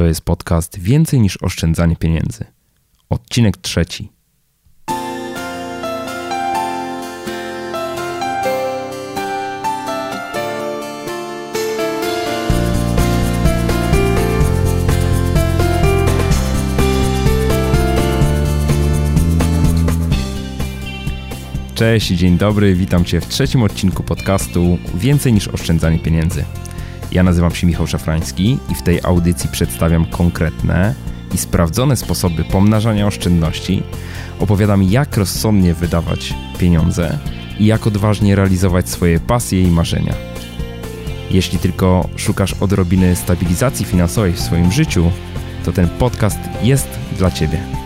To jest podcast Więcej niż oszczędzanie pieniędzy. Odcinek trzeci. Cześć, dzień dobry, witam Cię w trzecim odcinku podcastu Więcej niż oszczędzanie pieniędzy. Ja nazywam się Michał Szafrański i w tej audycji przedstawiam konkretne i sprawdzone sposoby pomnażania oszczędności. Opowiadam, jak rozsądnie wydawać pieniądze i jak odważnie realizować swoje pasje i marzenia. Jeśli tylko szukasz odrobiny stabilizacji finansowej w swoim życiu, to ten podcast jest dla Ciebie.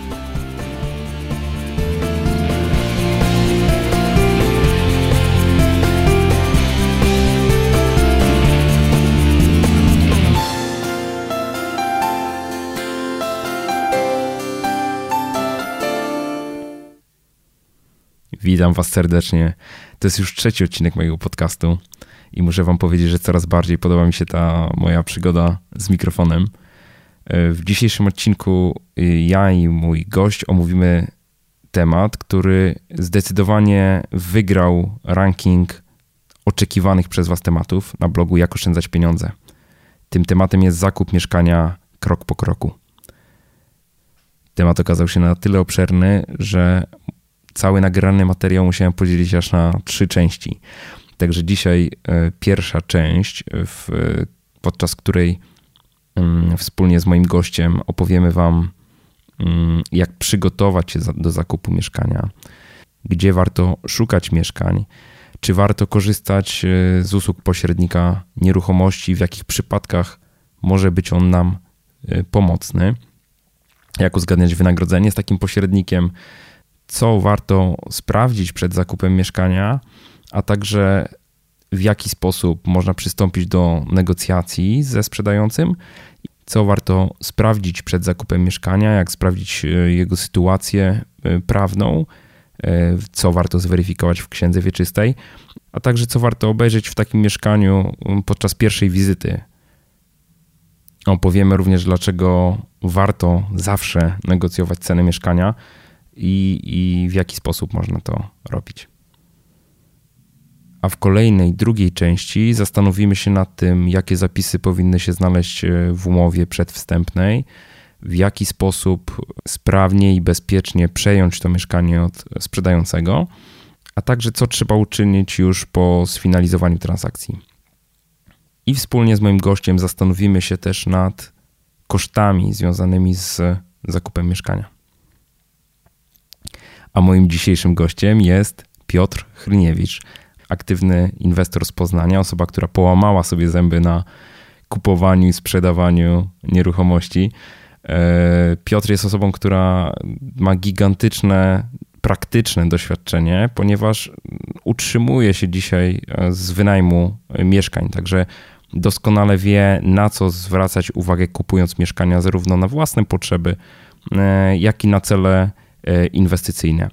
Witam Was serdecznie. To jest już trzeci odcinek mojego podcastu i muszę Wam powiedzieć, że coraz bardziej podoba mi się ta moja przygoda z mikrofonem. W dzisiejszym odcinku ja i mój gość omówimy temat, który zdecydowanie wygrał ranking oczekiwanych przez Was tematów na blogu Jak oszczędzać pieniądze. Tym tematem jest zakup mieszkania krok po kroku. Temat okazał się na tyle obszerny, że cały nagrany materiał musiałem podzielić aż na trzy części. Także dzisiaj e, pierwsza część, w, podczas której mm, wspólnie z moim gościem opowiemy Wam, mm, jak przygotować się do zakupu mieszkania, gdzie warto szukać mieszkań, czy warto korzystać e, z usług pośrednika nieruchomości, w jakich przypadkach może być on nam e, pomocny, jak uzgadniać wynagrodzenie z takim pośrednikiem, co warto sprawdzić przed zakupem mieszkania, a także w jaki sposób można przystąpić do negocjacji ze sprzedającym, co warto sprawdzić przed zakupem mieszkania, jak sprawdzić e, jego sytuację e, prawną, e, co warto zweryfikować w księdze wieczystej, a także co warto obejrzeć w takim mieszkaniu podczas pierwszej wizyty. Opowiemy również, dlaczego warto zawsze negocjować cenę mieszkania i, i w jaki sposób można to robić. A w kolejnej, drugiej części zastanowimy się nad tym, jakie zapisy powinny się znaleźć e, w umowie przedwstępnej, w jaki sposób sprawnie i bezpiecznie przejąć to mieszkanie od sprzedającego, a także co trzeba uczynić już po sfinalizowaniu transakcji. I wspólnie z moim gościem zastanowimy się też nad kosztami związanymi z zakupem mieszkania. A moim dzisiejszym gościem jest Piotr Chryniewicz, aktywny inwestor z Poznania, osoba, która połamała sobie zęby na kupowaniu i sprzedawaniu nieruchomości. E, Piotr jest osobą, która ma gigantyczne, praktyczne doświadczenie, ponieważ utrzymuje się dzisiaj z wynajmu mieszkań, także doskonale wie, na co zwracać uwagę kupując mieszkania, zarówno na własne potrzeby, e, jak i na cele E, inwestycyjne.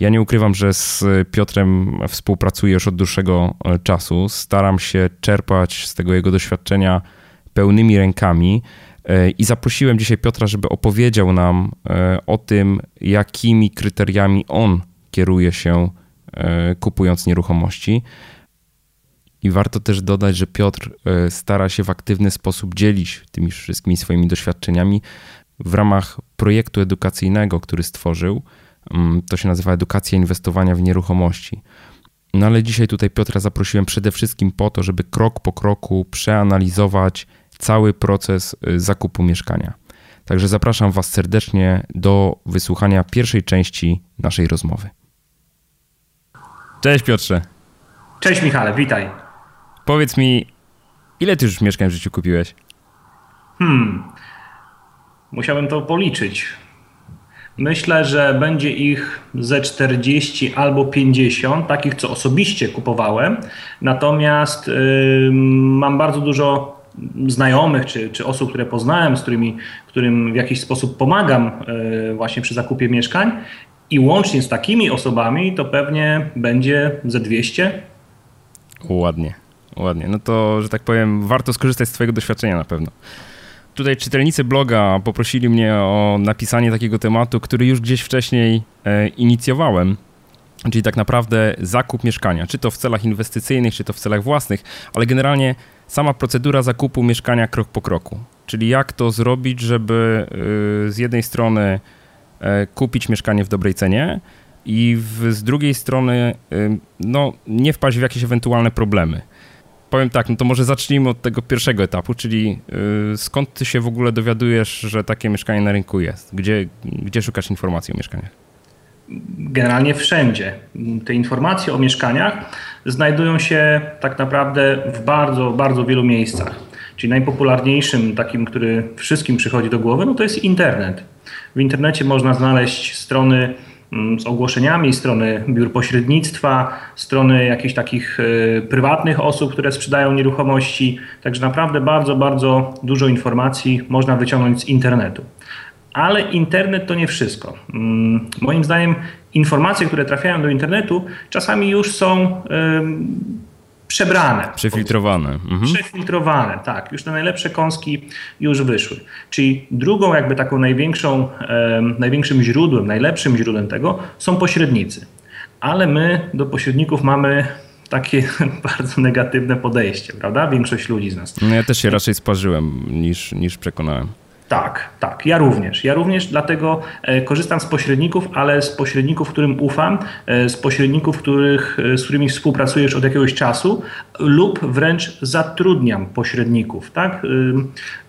Ja nie ukrywam, że z Piotrem współpracuję już od dłuższego e, czasu. Staram się czerpać z tego jego doświadczenia pełnymi rękami e, i zaprosiłem dzisiaj Piotra, żeby opowiedział nam o tym, jakimi kryteriami on kieruje się kupując nieruchomości. I warto też dodać, że Piotr stara się w aktywny sposób dzielić tymi wszystkimi swoimi doświadczeniami w ramach projektu edukacyjnego, który stworzył. Mm, to się nazywa Edukacja Inwestowania w Nieruchomości. No ale dzisiaj tutaj Piotra zaprosiłem przede wszystkim po to, żeby krok po kroku przeanalizować cały proces y, zakupu mieszkania. Także zapraszam Was serdecznie do wysłuchania pierwszej części naszej rozmowy. Cześć Piotrze. Cześć Michale, witaj. Powiedz mi, ile ty już mieszkań w życiu kupiłeś? Hmm, Musiałem to policzyć. Myślę, że będzie ich ze 40 albo 50, takich co osobiście kupowałem. Natomiast yy, mam bardzo dużo znajomych czy, czy osób, które poznałem, z którymi którym w jakiś sposób pomagam yy, właśnie przy zakupie mieszkań. I łącznie z takimi osobami to pewnie będzie ze 200. Ładnie, ładnie. No to, że tak powiem, warto skorzystać z Twojego doświadczenia na pewno. Tutaj czytelnicy bloga poprosili mnie o napisanie takiego tematu, który już gdzieś wcześniej e, inicjowałem. Czyli tak naprawdę zakup mieszkania, czy to w celach inwestycyjnych, czy to w celach własnych, ale generalnie sama procedura zakupu mieszkania krok po kroku. Czyli jak to zrobić, żeby y, z jednej strony e, kupić mieszkanie w dobrej cenie i z drugiej strony y, no, nie wpaść w jakieś ewentualne problemy. Powiem tak, no to może zacznijmy od tego pierwszego etapu, czyli y, skąd ty się w ogóle dowiadujesz, że takie mieszkanie na rynku jest? Gdzie, gdzie szukasz informacji o mieszkaniach? Generalnie wszędzie. Te informacje o mieszkaniach znajdują się tak naprawdę w bardzo, bardzo wielu miejscach. Czyli najpopularniejszym, takim, który wszystkim przychodzi do głowy, no to jest internet. W internecie można znaleźć strony z ogłoszeniami, strony biur pośrednictwa, strony jakichś takich y, prywatnych osób, które sprzedają nieruchomości. Także naprawdę bardzo, bardzo dużo informacji można wyciągnąć z internetu. Ale internet to nie wszystko. Mm, moim zdaniem informacje, które trafiają do internetu, czasami już są przebrane. Przefiltrowane. Mhm. Przefiltrowane, tak. Już te najlepsze kąski już wyszły. Czyli drugą jakby taką największą, największym źródłem, najlepszym źródłem tego są pośrednicy. Ale my do pośredników mamy takie bardzo negatywne podejście, prawda? Większość ludzi z nas. No ja też się raczej sparzyłem niż, niż przekonałem. Tak, tak, ja również. Ja również dlatego e, korzystam z pośredników, ale z pośredników, którym ufam, e, z pośredników, których, e, z którymi współpracujesz od jakiegoś czasu lub wręcz zatrudniam pośredników. Tak?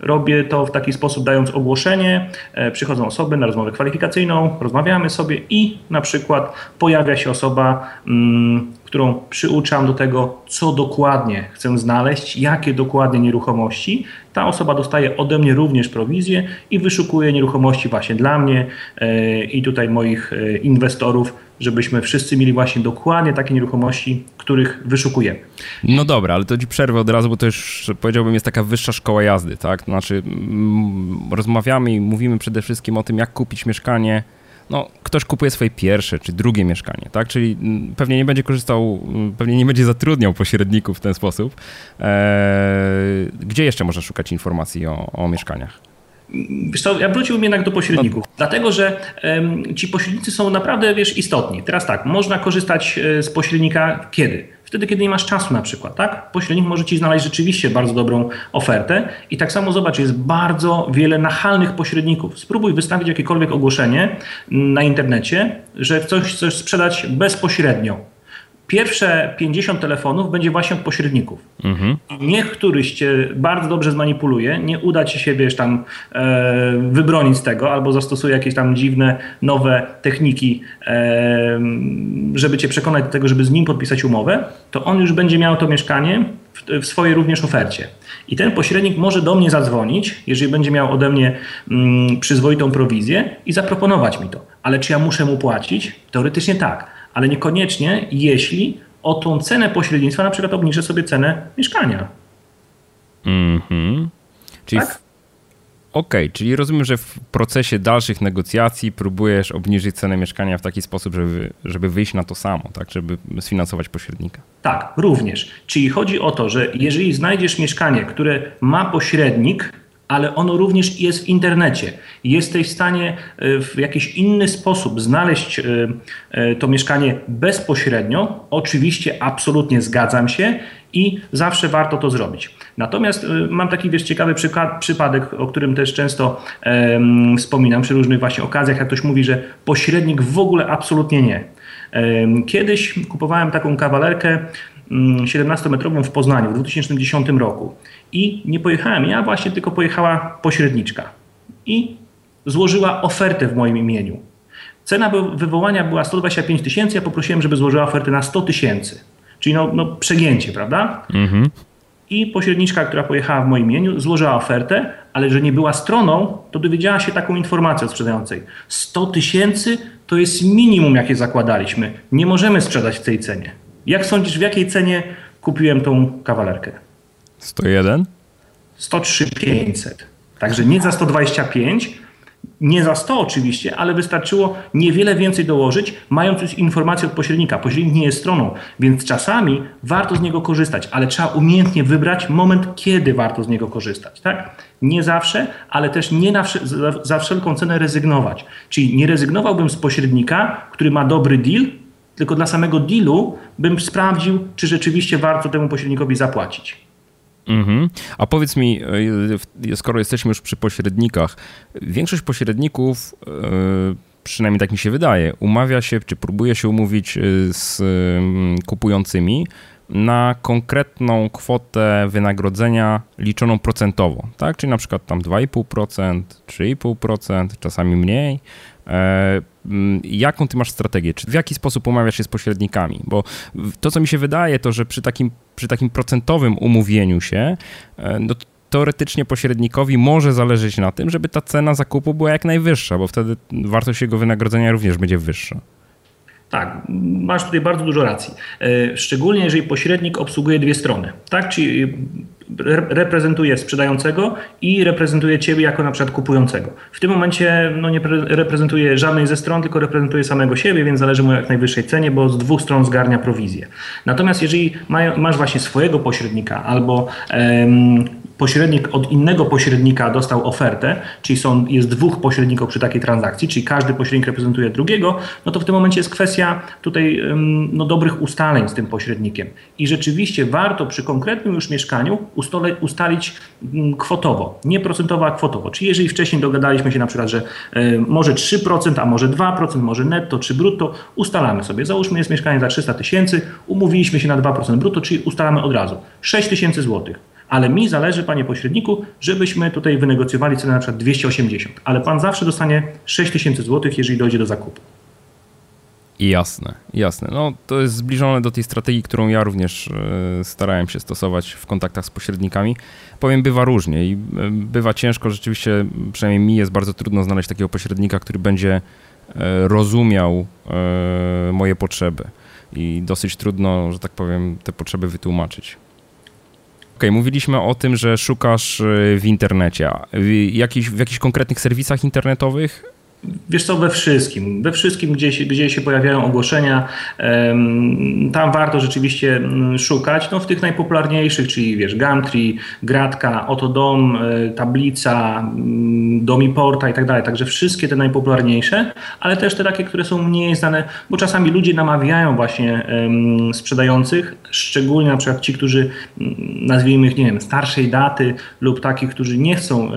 Robię to w taki sposób, dając ogłoszenie, przychodzą osoby na rozmowę kwalifikacyjną, rozmawiamy sobie i na przykład pojawia się osoba, mm, którą przyuczam do tego, co dokładnie chcę znaleźć, jakie dokładnie nieruchomości. Ta osoba dostaje ode mnie również prowizję i wyszukuje nieruchomości właśnie dla mnie e, i tutaj moich e, inwestorów, żebyśmy wszyscy mieli właśnie dokładnie takie nieruchomości, których wyszukujemy. No dobra, ale to ci przerwę od razu, bo to już powiedziałbym jest taka wyższa szkoła jazdy, tak? Znaczy mm, rozmawiamy i mówimy przede wszystkim o tym, jak kupić mieszkanie no, ktoś kupuje swoje pierwsze czy drugie mieszkanie, tak? Czyli mm, pewnie nie będzie korzystał, mm, pewnie nie będzie zatrudniał pośredników w ten sposób. Eee, gdzie jeszcze można szukać informacji o, o mieszkaniach? Wiesz co, ja wróciłbym jednak do pośredników, no. dlatego że um, ci pośrednicy są naprawdę, wiesz, istotni. Teraz tak, można korzystać e, z pośrednika kiedy? Wtedy, kiedy nie masz czasu na przykład, tak? Pośrednik może ci znaleźć rzeczywiście bardzo dobrą ofertę i tak samo zobacz, jest bardzo wiele nachalnych pośredników. Spróbuj wystawić jakiekolwiek ogłoszenie na internecie, że coś chcesz sprzedać bezpośrednio pierwsze 50 telefonów będzie właśnie od pośredników. Mhm. Niech któryś cię bardzo dobrze zmanipuluje, nie uda ci się, wiesz, tam e, wybronić z tego, albo zastosuje jakieś tam dziwne, nowe techniki, e, żeby cię przekonać do tego, żeby z nim podpisać umowę, to on już będzie miał to mieszkanie w, w swojej również ofercie. I ten pośrednik może do mnie zadzwonić, jeżeli będzie miał ode mnie mm, przyzwoitą prowizję i zaproponować mi to. Ale czy ja muszę mu płacić? Teoretycznie tak ale niekoniecznie, jeśli o tą cenę pośrednictwa na przykład obniżę sobie cenę mieszkania. Mhm. Czyli tak? Okej, okay, czyli rozumiem, że w procesie dalszych negocjacji próbujesz obniżyć cenę mieszkania w taki sposób, żeby, żeby wyjść na to samo, tak, żeby sfinansować pośrednika. Tak, również. Czyli chodzi o to, że jeżeli znajdziesz mieszkanie, które ma pośrednik, ale ono również jest w internecie. Jesteś w stanie e, w jakiś inny sposób znaleźć e, e, to mieszkanie bezpośrednio. Oczywiście, absolutnie zgadzam się i zawsze warto to zrobić. Natomiast mam taki wiesz, ciekawy przypadek, o którym też często wspominam przy różnych właśnie okazjach, jak ktoś mówi, że pośrednik w ogóle absolutnie nie. Kiedyś kupowałem taką kawalerkę 17-metrową mm, w Poznaniu w 2010 roku i nie pojechałem ja, właśnie tylko pojechała pośredniczka i złożyła ofertę w moim imieniu. Cena wywołania była 125 tysięcy, ja poprosiłem, żeby złożyła ofertę na 100 tysięcy. Czyli no, no przegięcie, prawda? Mhm. I pośredniczka, która pojechała w moim imieniu, złożyła ofertę, ale że nie była stroną, to dowiedziała się taką informację od sprzedającej. 100 tysięcy to jest minimum, jakie zakładaliśmy. Nie możemy sprzedać w tej cenie. Jak sądzisz, w jakiej cenie kupiłem tą kawalerkę? 101? 103 500. Także nie za 125, Nie za 100 oczywiście, ale wystarczyło niewiele więcej dołożyć, mając już informację od pośrednika. Pośrednik nie jest stroną, więc czasami warto z niego korzystać, ale trzeba umiejętnie wybrać moment, kiedy warto z niego korzystać. Tak? Nie zawsze, ale też nie na, za wszelką cenę rezygnować. Czyli nie rezygnowałbym z pośrednika, który ma dobry deal, tylko dla samego dealu bym sprawdził, czy rzeczywiście warto temu pośrednikowi zapłacić. Mhm. A powiedz mi, e, skoro jesteśmy już przy pośrednikach, większość pośredników, e, przynajmniej tak mi się wydaje, umawia się, czy próbuje się umówić e, z kupującymi na konkretną kwotę wynagrodzenia liczoną procentowo, tak? Czyli na przykład tam 2,5%, 3,5%, czasami mniej. Mm, jaką ty masz strategię? Czy w jaki sposób umawiasz się z pośrednikami? Bo to, co mi się wydaje, to że przy takim, przy takim procentowym umówieniu się, e, no, teoretycznie pośrednikowi może zależeć na tym, żeby ta cena zakupu była jak najwyższa, bo wtedy wartość jego wynagrodzenia również będzie wyższa. Tak, masz tutaj bardzo dużo racji. E, szczególnie jeżeli pośrednik obsługuje dwie strony. Tak, czyli reprezentuje sprzedającego i reprezentuje ciebie jako na przykład kupującego. W tym momencie no, nie reprezentuje żadnej ze stron, tylko reprezentuje samego siebie, więc zależy mu jak najwyższej cenie, bo z dwóch stron zgarnia prowizję. Natomiast jeżeli masz właśnie swojego pośrednika albo pośrednik od innego pośrednika dostał ofertę, czyli są, jest dwóch pośredników przy takiej transakcji, czyli każdy pośrednik reprezentuje drugiego, no to w tym momencie jest kwestia tutaj no, dobrych ustaleń z tym pośrednikiem. I rzeczywiście warto przy konkretnym już mieszkaniu ustalić kwotowo, nie procentowo, a kwotowo. Czyli jeżeli wcześniej dogadaliśmy się na przykład, że może 3%, a może 2%, może netto czy brutto, ustalamy sobie. Załóżmy jest mieszkanie za 300 tysięcy, umówiliśmy się na 2% brutto, czyli ustalamy od razu 6 tysięcy złotych ale mi zależy, panie pośredniku, żebyśmy tutaj wynegocjowali cenę na przykład 280, ale pan zawsze dostanie 6000 zł, jeżeli dojdzie do zakupu. Jasne, jasne. No, to jest zbliżone do tej strategii, którą ja również e, starałem się stosować w kontaktach z pośrednikami. Powiem, bywa różnie i e, bywa ciężko. Rzeczywiście, przynajmniej mi jest bardzo trudno znaleźć takiego pośrednika, który będzie e, rozumiał moje potrzeby i dosyć trudno, że tak powiem, te potrzeby wytłumaczyć okay, mówiliśmy o tym, że szukasz y, w internecie. W, jakiś, w jakichś konkretnych serwisach internetowych? Wiesz co, we wszystkim. We wszystkim, gdzie się, gdzie się pojawiają ogłoszenia, tam warto rzeczywiście mm, szukać. No, w tych najpopularniejszych, czyli wiesz, Gumtree, Gratka, Oto Dom, e, Tablica, mm, Domiporta i tak dalej. Także wszystkie te najpopularniejsze, ale też te takie, które są mniej znane, bo czasami ludzie namawiają właśnie sprzedających, szczególnie na przykład ci, którzy mm, nazwijmy ich, nie wiem, starszej daty lub takich, którzy nie chcą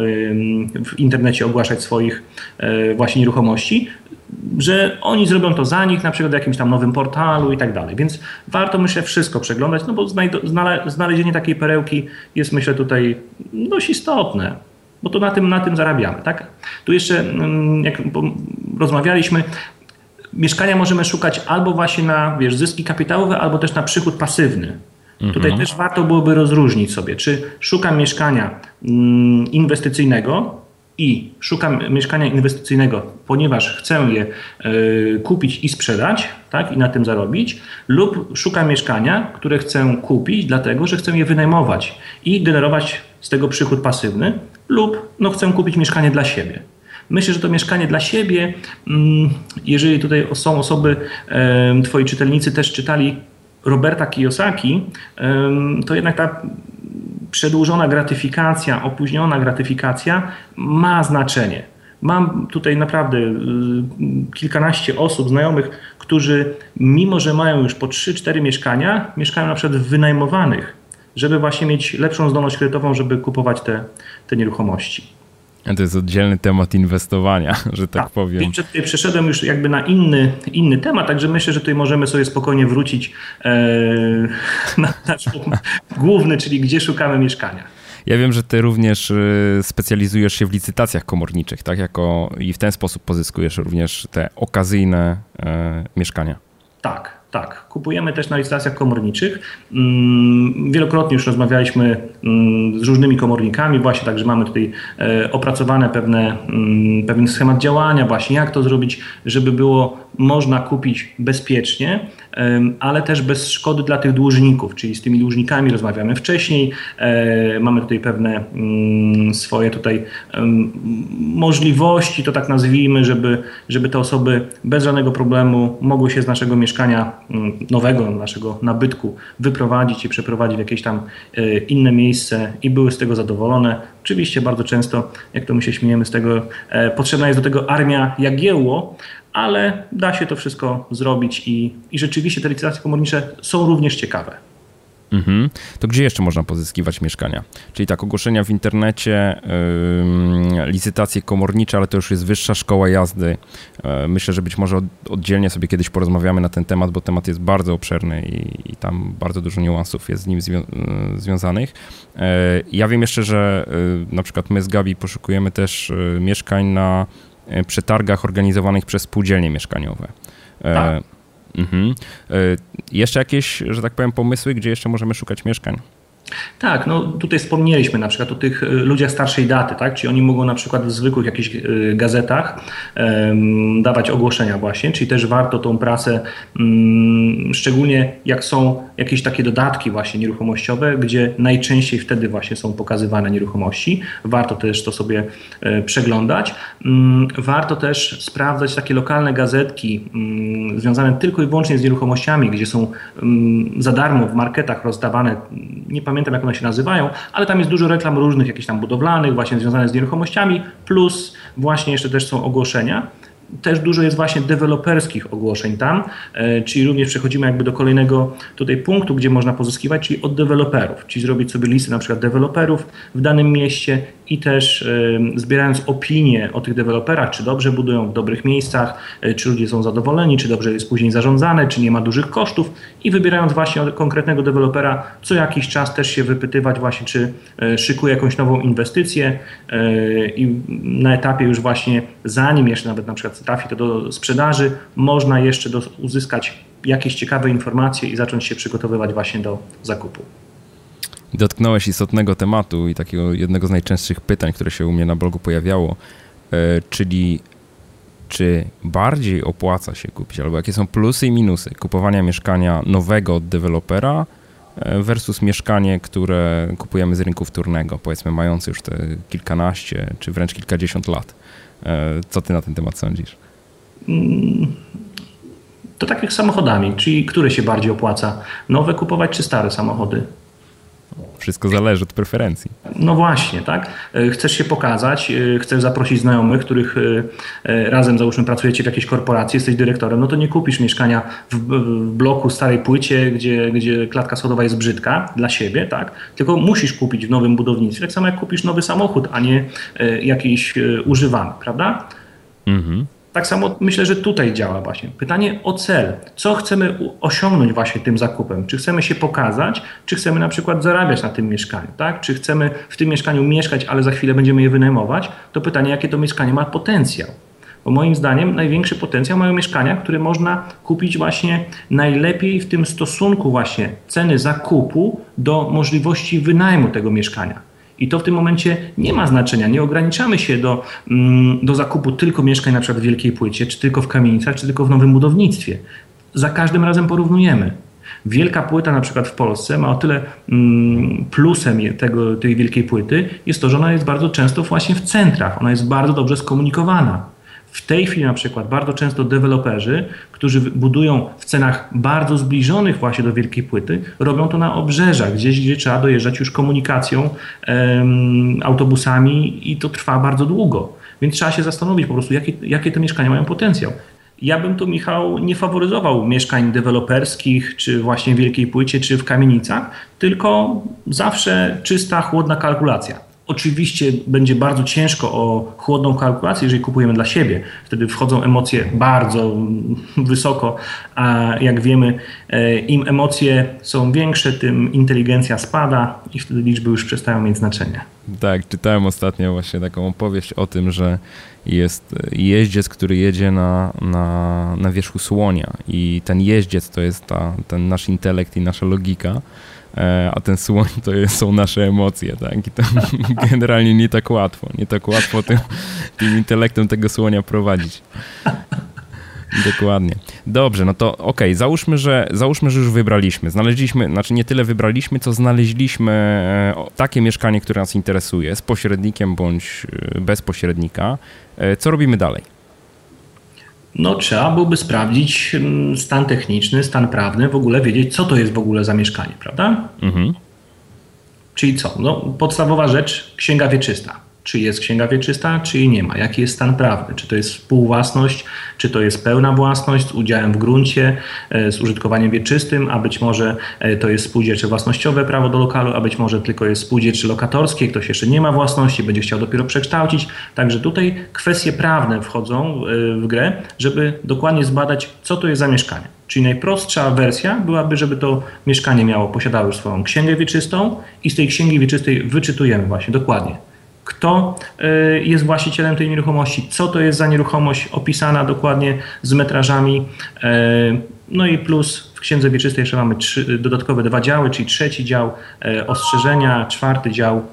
w internecie ogłaszać swoich e, właśnie nieruchomości, że oni zrobią to za nich, na przykład w jakimś tam nowym portalu i tak dalej. Więc warto, myślę, wszystko przeglądać, no bo znalezienie takiej perełki jest, myślę, tutaj dość istotne, bo to na tym, na tym zarabiamy, tak? Tu jeszcze, jak rozmawialiśmy, mieszkania możemy szukać albo właśnie na, wiesz, zyski kapitałowe, albo też na przychód pasywny. Tutaj mhm. też warto byłoby rozróżnić sobie, czy szukam mieszkania mm, inwestycyjnego, i szukam mieszkania inwestycyjnego, ponieważ chcę je y, kupić i sprzedać, tak, i na tym zarobić, lub szukam mieszkania, które chcę kupić, dlatego że chcę je wynajmować i generować z tego przychód pasywny, lub no, chcę kupić mieszkanie dla siebie. Myślę, że to mieszkanie dla siebie, mm, jeżeli tutaj są osoby, twoi czytelnicy też czytali Roberta Kiyosaki, to jednak ta przedłużona gratyfikacja, opóźniona gratyfikacja ma znaczenie. Mam tutaj naprawdę y, kilkanaście osób, znajomych, którzy mimo, że mają już po 3-4 mieszkania, mieszkają na przykład w wynajmowanych, żeby właśnie mieć lepszą zdolność kredytową, żeby kupować te, te nieruchomości. To jest oddzielny temat inwestowania, że tak, tak powiem. Przeszedłem już jakby na inny, inny temat, także myślę, że tutaj możemy sobie spokojnie wrócić e, na nasz główny, czyli gdzie szukamy mieszkania. Ja wiem, że ty również e, specjalizujesz się w licytacjach komorniczych, tak? Jako, I w ten sposób pozyskujesz również te okazyjne e, mieszkania. Tak, tak, kupujemy też na licytacjach komorniczych. Mm, wielokrotnie już rozmawialiśmy mm, z różnymi komornikami, właśnie także mamy tutaj e, opracowane pewne, mm, pewien schemat działania, właśnie jak to zrobić, żeby było można kupić bezpiecznie ale też bez szkody dla tych dłużników, czyli z tymi dłużnikami rozmawiamy wcześniej, e, mamy tutaj pewne mm, swoje tutaj możliwości, to tak nazwijmy, żeby, żeby te osoby bez żadnego problemu mogły się z naszego mieszkania mm, nowego, naszego nabytku wyprowadzić i przeprowadzić w jakieś tam e, inne miejsce i były z tego zadowolone. Oczywiście bardzo często, jak to my się śmiejemy z tego, e, potrzebna jest do tego armia Jagiełło, ale da się to wszystko zrobić i, i rzeczywiście te licytacje komornicze są również ciekawe. Mhm. To gdzie jeszcze można pozyskiwać mieszkania? Czyli tak, ogłoszenia w internecie, yy, licytacje komornicze, ale to już jest wyższa szkoła jazdy. Yy, myślę, że być może oddzielnie sobie kiedyś porozmawiamy na ten temat, bo temat jest bardzo obszerny i, i tam bardzo dużo niuansów jest z nim zwią yy, związanych. Yy, ja wiem jeszcze, że yy, na przykład my z Gabi poszukujemy też yy, mieszkań na przetargach organizowanych przez spółdzielnie mieszkaniowe. Tak. Mhm. Jeszcze jakieś, że tak powiem, pomysły, gdzie jeszcze możemy szukać mieszkań? Tak, no tutaj wspomnieliśmy na przykład o tych y, ludziach starszej daty, tak? Czyli oni mogą na przykład w zwykłych jakichś y, gazetach um, dawać ogłoszenia właśnie, czyli też warto tą pracę, um, szczególnie jak są jakieś takie dodatki właśnie nieruchomościowe, gdzie najczęściej wtedy właśnie są pokazywane nieruchomości. Warto też to sobie e, przeglądać. Um, warto też sprawdzać takie lokalne gazetki związane tylko i wyłącznie z nieruchomościami, gdzie są za darmo w marketach rozdawane, nie pamiętam pamiętam jak one się nazywają, ale tam jest dużo reklam różnych, jakichś tam budowlanych, właśnie związanych z nieruchomościami, plus właśnie jeszcze też są ogłoszenia. Też dużo jest właśnie deweloperskich ogłoszeń tam, e, czyli również przechodzimy jakby do kolejnego tutaj punktu, gdzie można pozyskiwać, czyli od deweloperów, czyli zrobić sobie listę na przykład deweloperów w danym mieście i też zbierając opinie o tych deweloperach, czy dobrze budują w dobrych miejscach, e, czy ludzie są zadowoleni, czy dobrze jest później zarządzane, czy nie ma dużych kosztów i wybierając właśnie konkretnego dewelopera, co jakiś czas też się wypytywać właśnie, czy e, szykuje jakąś nową inwestycję i na etapie już właśnie zanim jeszcze nawet na przykład trafi to do sprzedaży, można jeszcze uzyskać jakieś ciekawe informacje i zacząć się przygotowywać właśnie do zakupu. Dotknąłeś istotnego tematu i takiego jednego z najczęstszych pytań, które się u mnie na blogu pojawiało, e, czyli czy bardziej opłaca się kupić, albo jakie są plusy i minusy kupowania mieszkania nowego od dewelopera e, versus mieszkanie, które kupujemy z rynku wtórnego, powiedzmy mające już te kilkanaście czy wręcz kilkadziesiąt lat. E, co ty na ten temat sądzisz? Mm, to tak jak z samochodami, czyli które się bardziej opłaca? Nowe kupować czy stare samochody? Wszystko zależy od preferencji. No właśnie, tak. E, chcesz się pokazać, e, chcesz zaprosić znajomych, których razem załóżmy pracujecie w jakiejś korporacji, jesteś dyrektorem, no to nie kupisz mieszkania w, bloku starej płycie, gdzie, gdzie klatka schodowa jest brzydka dla siebie, tak. Tylko musisz kupić w nowym budownictwie, tak samo jak kupisz nowy samochód, a nie jakiś używany, prawda? Mhm. Tak samo myślę, że tutaj działa właśnie. Pytanie o cel. Co chcemy osiągnąć właśnie tym zakupem? Czy chcemy się pokazać, czy chcemy na przykład zarabiać na tym mieszkaniu, tak? Czy chcemy w tym mieszkaniu mieszkać, ale za chwilę będziemy je wynajmować? To pytanie, jakie to mieszkanie ma potencjał. Bo moim zdaniem największy potencjał mają mieszkania, które można kupić właśnie najlepiej w tym stosunku właśnie ceny zakupu do możliwości wynajmu tego mieszkania. I to w tym momencie nie ma znaczenia. Nie ograniczamy się do, mm, do zakupu tylko mieszkań na przykład w Wielkiej Płycie, czy tylko w kamienicach, czy tylko w nowym budownictwie. Za każdym razem porównujemy. Wielka płyta na przykład w Polsce ma o tyle mm, plusem tego, tej wielkiej płyty jest to, że ona jest bardzo często właśnie w centrach. Ona jest bardzo dobrze skomunikowana. W tej chwili na przykład bardzo często deweloperzy, którzy budują w cenach bardzo zbliżonych właśnie do wielkiej płyty, robią to na obrzeżach, gdzieś gdzie trzeba dojeżdżać już komunikacją, em, autobusami i to trwa bardzo długo. Więc trzeba się zastanowić po prostu, jakie, jakie te mieszkania mają potencjał. Ja bym tu, Michał, nie faworyzował mieszkań deweloperskich, czy właśnie w Wielkiej Płycie, czy w kamienicach, tylko zawsze czysta, chłodna kalkulacja. Oczywiście będzie bardzo ciężko o chłodną kalkulację, jeżeli kupujemy dla siebie. Wtedy wchodzą emocje bardzo wysoko, a jak wiemy, e, im emocje są większe, tym inteligencja spada i wtedy liczby już przestają mieć znaczenie. Tak, czytałem ostatnio właśnie taką opowieść o tym, że jest jeździec, który jedzie na, na, na wierzchu słonia i ten jeździec to jest ta, ten nasz intelekt i nasza logika a ten słoń to są nasze emocje, tak? I to generalnie nie tak łatwo, nie tak łatwo tym, tym intelektem tego słonia prowadzić. Dokładnie. Dobrze, no to okej, okay. załóżmy, że, załóżmy, że już wybraliśmy. Znaleźliśmy, znaczy nie tyle wybraliśmy, co znaleźliśmy e, takie mieszkanie, które nas interesuje, z pośrednikiem bądź e, bez pośrednika. E, co robimy dalej? No, trzeba byłoby sprawdzić mm, stan techniczny, stan prawny, w ogóle wiedzieć, co to jest w ogóle za mieszkanie, prawda? Mhm. Czyli co? No, podstawowa rzecz, księga wieczysta czy jest księga wieczysta, czy jej nie ma, jaki jest stan prawny, czy to jest współwłasność, czy to jest pełna własność z udziałem w gruncie, e, z użytkowaniem wieczystym, a być może e, to jest spółdzielcze własnościowe prawo do lokalu, a być może tylko jest spółdzielcze lokatorskie, ktoś jeszcze nie ma własności, będzie chciał dopiero przekształcić. Także tutaj kwestie prawne wchodzą e, w grę, żeby dokładnie zbadać, co to jest za mieszkanie. Czyli najprostsza wersja byłaby, żeby to mieszkanie miało, posiadało swoją księgę wieczystą i z tej księgi wieczystej wyczytujemy właśnie dokładnie kto y, jest właścicielem tej nieruchomości, co to jest za nieruchomość opisana dokładnie z metrażami. Y, no i plus w Księdze Wieczystej jeszcze mamy trzy, dodatkowe dwa działy, czyli trzeci dział y, ostrzeżenia, czwarty dział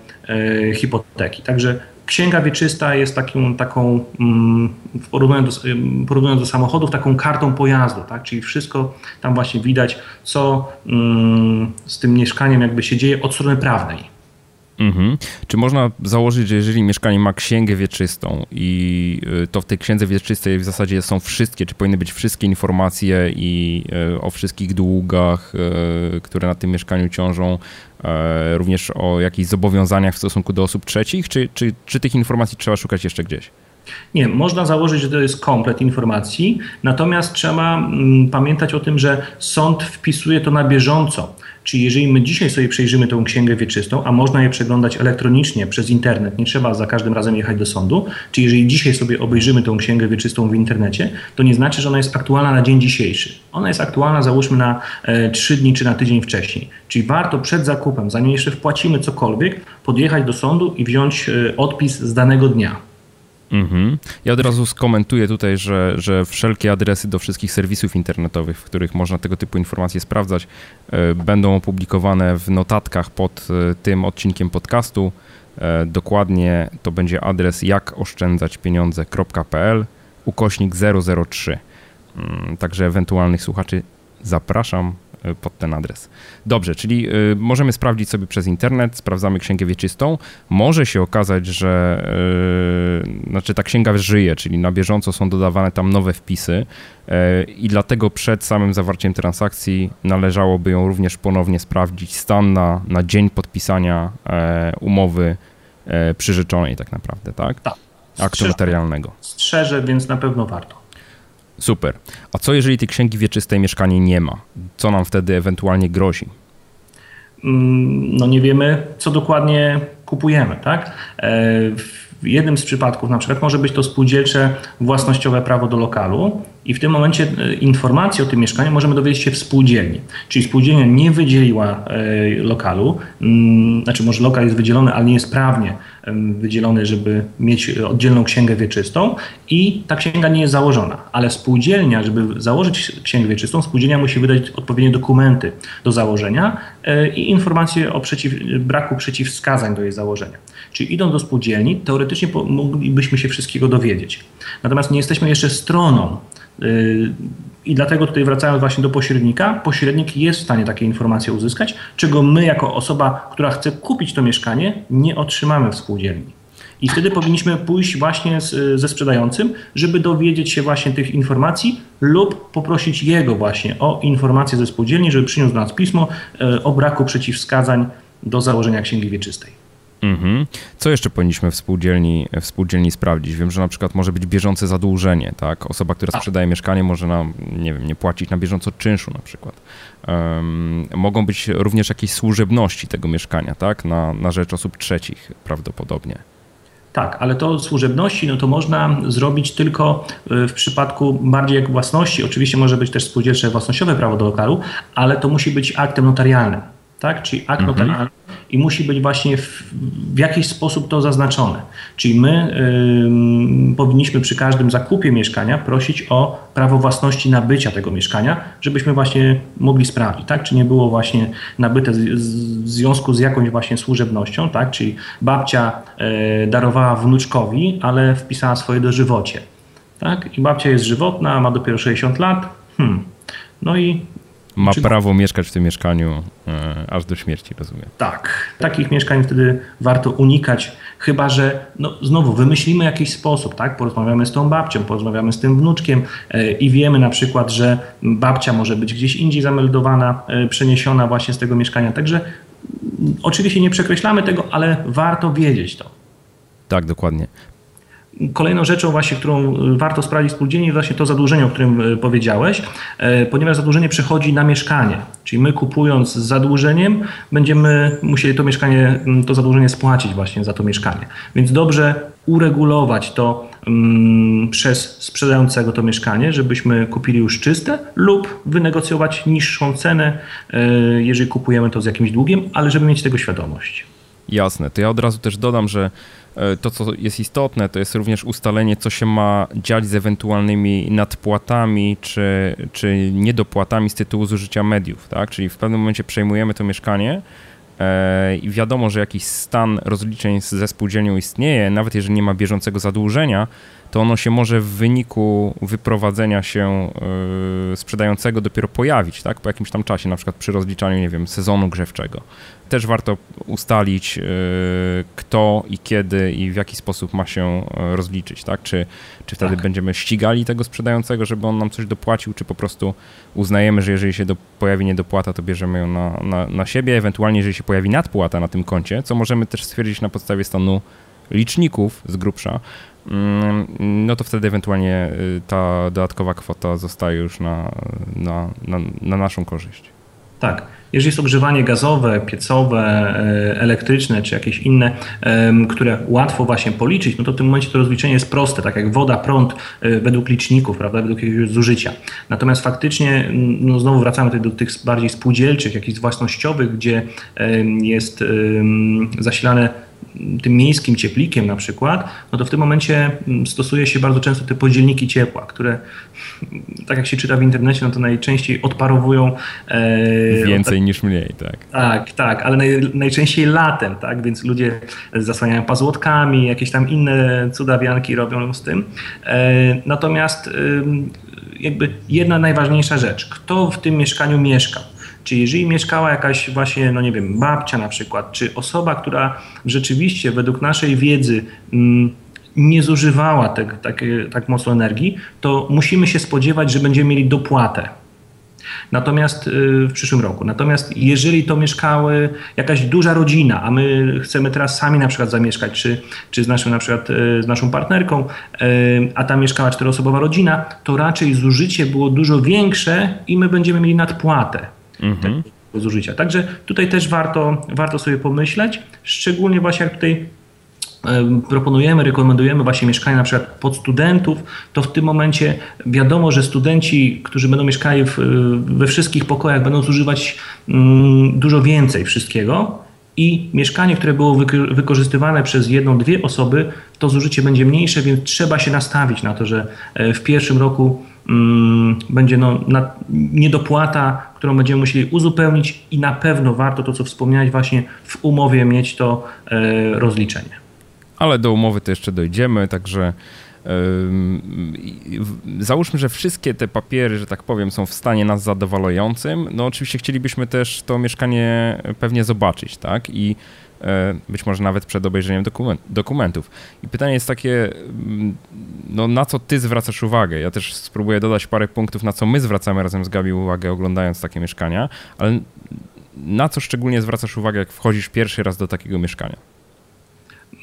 hipoteki. Także Księga Wieczysta jest takim, taką, mm, porównując do, porównując do samochodów, taką kartą pojazdu, tak? czyli wszystko tam właśnie widać, co mm, z tym mieszkaniem jakby się dzieje od strony prawnej. Mhm. Czy można założyć, że jeżeli mieszkanie ma księgę wieczystą i y, to w tej księdze wieczystej w zasadzie są wszystkie, czy powinny być wszystkie informacje i y, o wszystkich długach, y, które na tym mieszkaniu ciążą, również o jakichś zobowiązaniach w stosunku do osób trzecich, czy, czy, czy tych informacji trzeba szukać jeszcze gdzieś? Nie, można założyć, że to jest komplet informacji, natomiast trzeba mm, pamiętać o tym, że sąd wpisuje to na bieżąco. Czyli jeżeli my dzisiaj sobie przejrzymy tą księgę wieczystą, a można je przeglądać elektronicznie przez internet, nie trzeba za każdym razem jechać do sądu, czyli jeżeli dzisiaj sobie obejrzymy tą księgę wieczystą w internecie, to nie znaczy, że ona jest aktualna na dzień dzisiejszy. Ona jest aktualna załóżmy na e, 3 dni czy na tydzień wcześniej. Czyli warto przed zakupem, zanim jeszcze wpłacimy cokolwiek, podjechać do sądu i wziąć e, odpis z danego dnia. Mhm. Ja od razu skomentuję tutaj, że, że wszelkie adresy do wszystkich serwisów internetowych, w których można tego typu informacje sprawdzać, e, będą opublikowane w notatkach pod e, tym odcinkiem podcastu. E, dokładnie to będzie adres jakoszczędzaćpieniądze.pl ukośnik 003. Mm, także ewentualnych słuchaczy zapraszam pod ten adres. Dobrze, czyli e, możemy sprawdzić sobie przez internet, sprawdzamy księgę wieczystą. Może się okazać, że e, znaczy ta księga żyje, czyli na bieżąco są dodawane tam nowe wpisy i dlatego przed samym zawarciem transakcji należałoby ją również ponownie sprawdzić stan na, na dzień podpisania umowy przyrzeczonej tak naprawdę, tak? Tak. Aktu materialnego. Strzeże, więc na pewno warto. Super. A co jeżeli tej księgi wieczystej mieszkanie nie ma? Co nam wtedy ewentualnie grozi? Mm, no nie wiemy, co dokładnie kupujemy, tak? E, w jednym z przypadków na przykład może być to spółdzielcze własnościowe prawo do lokalu i w tym momencie e, informacje o tym mieszkaniu możemy dowiedzieć się w spółdzielni. Czyli spółdzielnia nie wydzieliła e, lokalu, mm, znaczy może lokal jest wydzielony, ale nie jest prawnie wydzielony, żeby mieć oddzielną księgę wieczystą i ta księga nie jest założona. Ale spółdzielnia, żeby założyć księgę wieczystą, spółdzielnia musi wydać odpowiednie dokumenty do założenia e, i informacje o przeciw, braku przeciwwskazań do jej założenia. Czyli idąc do spółdzielni, teoretycznie moglibyśmy się wszystkiego dowiedzieć. Natomiast nie jesteśmy jeszcze stroną i dlatego tutaj wracając właśnie do pośrednika, pośrednik jest w stanie takie informacje uzyskać, czego my jako osoba, która chce kupić to mieszkanie, nie otrzymamy w spółdzielni. I wtedy powinniśmy pójść właśnie z, ze sprzedającym, żeby dowiedzieć się właśnie tych informacji lub poprosić jego właśnie o informacje ze spółdzielni, żeby przyniósł do nas pismo e, o braku przeciwwskazań do założenia księgi wieczystej. Mhm. Co jeszcze powinniśmy w spółdzielni, w spółdzielni sprawdzić? Wiem, że na przykład może być bieżące zadłużenie, tak? Osoba, która sprzedaje mieszkanie może nam, nie wiem, nie płacić na bieżąco czynszu na przykład. Um, mogą być również jakieś służebności tego mieszkania, tak? Na, na rzecz osób trzecich prawdopodobnie. Tak, ale to służebności no to można zrobić tylko e, w przypadku bardziej jak własności. Oczywiście może być też spółdzielcze własnościowe prawo do lokalu, ale to musi być aktem notarialnym tak? Czyli akt mhm. notarialny i musi być właśnie w, w, jakiś sposób to zaznaczone. Czyli my y, powinniśmy przy każdym zakupie mieszkania prosić o prawo własności nabycia tego mieszkania, żebyśmy właśnie mogli sprawdzić, tak? Czy nie było właśnie nabyte z, z, w związku z jakąś właśnie służebnością, tak? Czyli babcia y, darowała wnuczkowi, ale wpisała swoje dożywocie tak? I babcia jest żywotna, ma dopiero 60 lat. Hmm. No i ma Czy... prawo mieszkać w tym mieszkaniu e, aż do śmierci, rozumiem. Tak. Takich mieszkań wtedy warto unikać, chyba że no, znowu wymyślimy jakiś sposób, tak? Porozmawiamy z tą babcią, porozmawiamy z tym wnuczkiem e, i wiemy na przykład, że babcia może być gdzieś indziej zameldowana, e, przeniesiona właśnie z tego mieszkania. Także oczywiście nie przekreślamy tego, ale warto wiedzieć to. Tak, dokładnie. Kolejną rzeczą właśnie, którą warto sprawdzić spółdzielni jest właśnie to zadłużenie, o którym e, powiedziałeś, e, ponieważ zadłużenie przechodzi na mieszkanie. Czyli my kupując z zadłużeniem będziemy musieli to mieszkanie, to zadłużenie spłacić właśnie za to mieszkanie. Więc dobrze uregulować to przez sprzedającego to mieszkanie, żebyśmy kupili już czyste lub wynegocjować niższą cenę, e, jeżeli kupujemy to z jakimś długiem, ale żeby mieć tego świadomość. Jasne. To ja od razu też dodam, że E, to, co jest istotne, to jest również ustalenie, co się ma dziać z ewentualnymi nadpłatami czy, czy niedopłatami z tytułu zużycia mediów. Tak? Czyli w pewnym momencie przejmujemy to mieszkanie e, i wiadomo, że jakiś stan rozliczeń ze spółdzielnią istnieje, nawet jeżeli nie ma bieżącego zadłużenia, to ono się może w wyniku wyprowadzenia się yy, sprzedającego dopiero pojawić, tak? Po jakimś tam czasie, na przykład przy rozliczaniu, nie wiem, sezonu grzewczego. Też warto ustalić, yy, kto i kiedy i w jaki sposób ma się yy, rozliczyć, tak? Czy, czy wtedy tak. będziemy ścigali tego sprzedającego, żeby on nam coś dopłacił, czy po prostu uznajemy, że jeżeli się do, pojawi niedopłata, to bierzemy ją na, na, na siebie, ewentualnie jeżeli się pojawi nadpłata na tym koncie, co możemy też stwierdzić na podstawie stanu liczników z grubsza, no to wtedy ewentualnie y, ta dodatkowa kwota zostaje już na, na, na, na naszą korzyść. Tak. Jeżeli jest ogrzewanie gazowe, piecowe, e, elektryczne czy jakieś inne, które łatwo właśnie policzyć, no to w tym momencie to rozliczenie jest proste, tak jak woda, prąd e, według liczników, prawda, według jakiegoś zużycia. Natomiast faktycznie, no znowu wracamy tutaj do tych bardziej spółdzielczych, jakichś własnościowych, gdzie jest zasilane tym miejskim cieplikiem na przykład, no to w tym momencie mm, stosuje się bardzo często te podzielniki ciepła, które tak jak się czyta w internecie, no to najczęściej odparowują... E, Więcej niż mniej, tak. Tak, tak, ale naj, najczęściej latem, tak, więc ludzie zasłaniają pazłotkami, jakieś tam inne cudawianki robią z tym. E, natomiast e, jakby jedna najważniejsza rzecz, kto w tym mieszkaniu mieszka? Czy jeżeli mieszkała jakaś właśnie, no nie wiem, babcia na przykład, czy osoba, która rzeczywiście według naszej wiedzy mm, nie zużywała tak, tak, tak mocno energii, to musimy się spodziewać, że będziemy mieli dopłatę. Natomiast y, w przyszłym roku. Natomiast jeżeli to mieszkały jakaś duża rodzina, a my chcemy teraz sami na przykład zamieszkać, czy, czy z naszym na przykład y, z naszą partnerką, y, a tam mieszkała czteroosobowa rodzina, to raczej zużycie było dużo większe i my będziemy mieli nadpłatę mhm. zużycia. Także tutaj też warto, warto sobie pomyśleć, szczególnie właśnie jak tutaj proponujemy, rekomendujemy właśnie mieszkania na przykład pod studentów, to w tym momencie wiadomo, że studenci, którzy będą mieszkali w, we wszystkich pokojach, będą zużywać mm, dużo więcej wszystkiego i mieszkanie, które było wykorzystywane przez jedną, dwie osoby, to zużycie będzie mniejsze, więc trzeba się nastawić na to, że e, w pierwszym roku będzie no, na, niedopłata, którą będziemy musieli uzupełnić i na pewno warto to, co wspomniałeś, właśnie w umowie mieć to e, rozliczenie. Ale do umowy to jeszcze dojdziemy, także Załóżmy, że wszystkie te papiery, że tak powiem, są w stanie nas zadowalającym. No oczywiście chcielibyśmy też to mieszkanie pewnie zobaczyć, tak? I być może nawet przed obejrzeniem dokument, dokumentów. I pytanie jest takie, mm, no na co ty zwracasz uwagę? Ja też spróbuję dodać parę punktów, na co my zwracamy razem z Gabi uwagę oglądając takie mieszkania, ale na co szczególnie zwracasz uwagę, jak wchodzisz pierwszy raz do takiego mieszkania?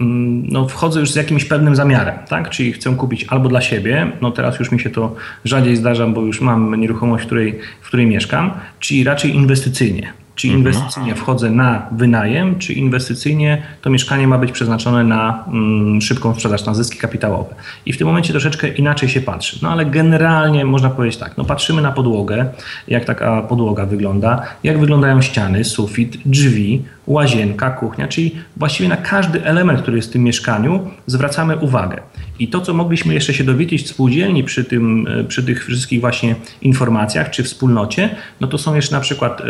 Mm, no, wchodzę już z jakimś pewnym zamiarem, tak? Czyli chcę kupić albo dla siebie, no teraz już mi się to rzadziej zdarza, bo już mam nieruchomość, w której, w której mieszkam, czyli raczej inwestycyjnie. Czy mhm. inwestycyjnie wchodzę na wynajem, czy inwestycyjnie to mieszkanie ma być przeznaczone na mm, szybką sprzedaż, na zyski kapitałowe. I w tym momencie troszeczkę inaczej się patrzy. No ale generalnie można powiedzieć tak, no patrzymy na podłogę, jak taka podłoga wygląda, jak wyglądają ściany, sufit, drzwi, łazienka, kuchnia, czyli właściwie na każdy element, który jest w tym mieszkaniu, zwracamy uwagę. I to, co mogliśmy jeszcze się dowiedzieć w spółdzielni przy, tym, e, przy tych wszystkich właśnie informacjach czy wspólnocie, no to są jeszcze na przykład e,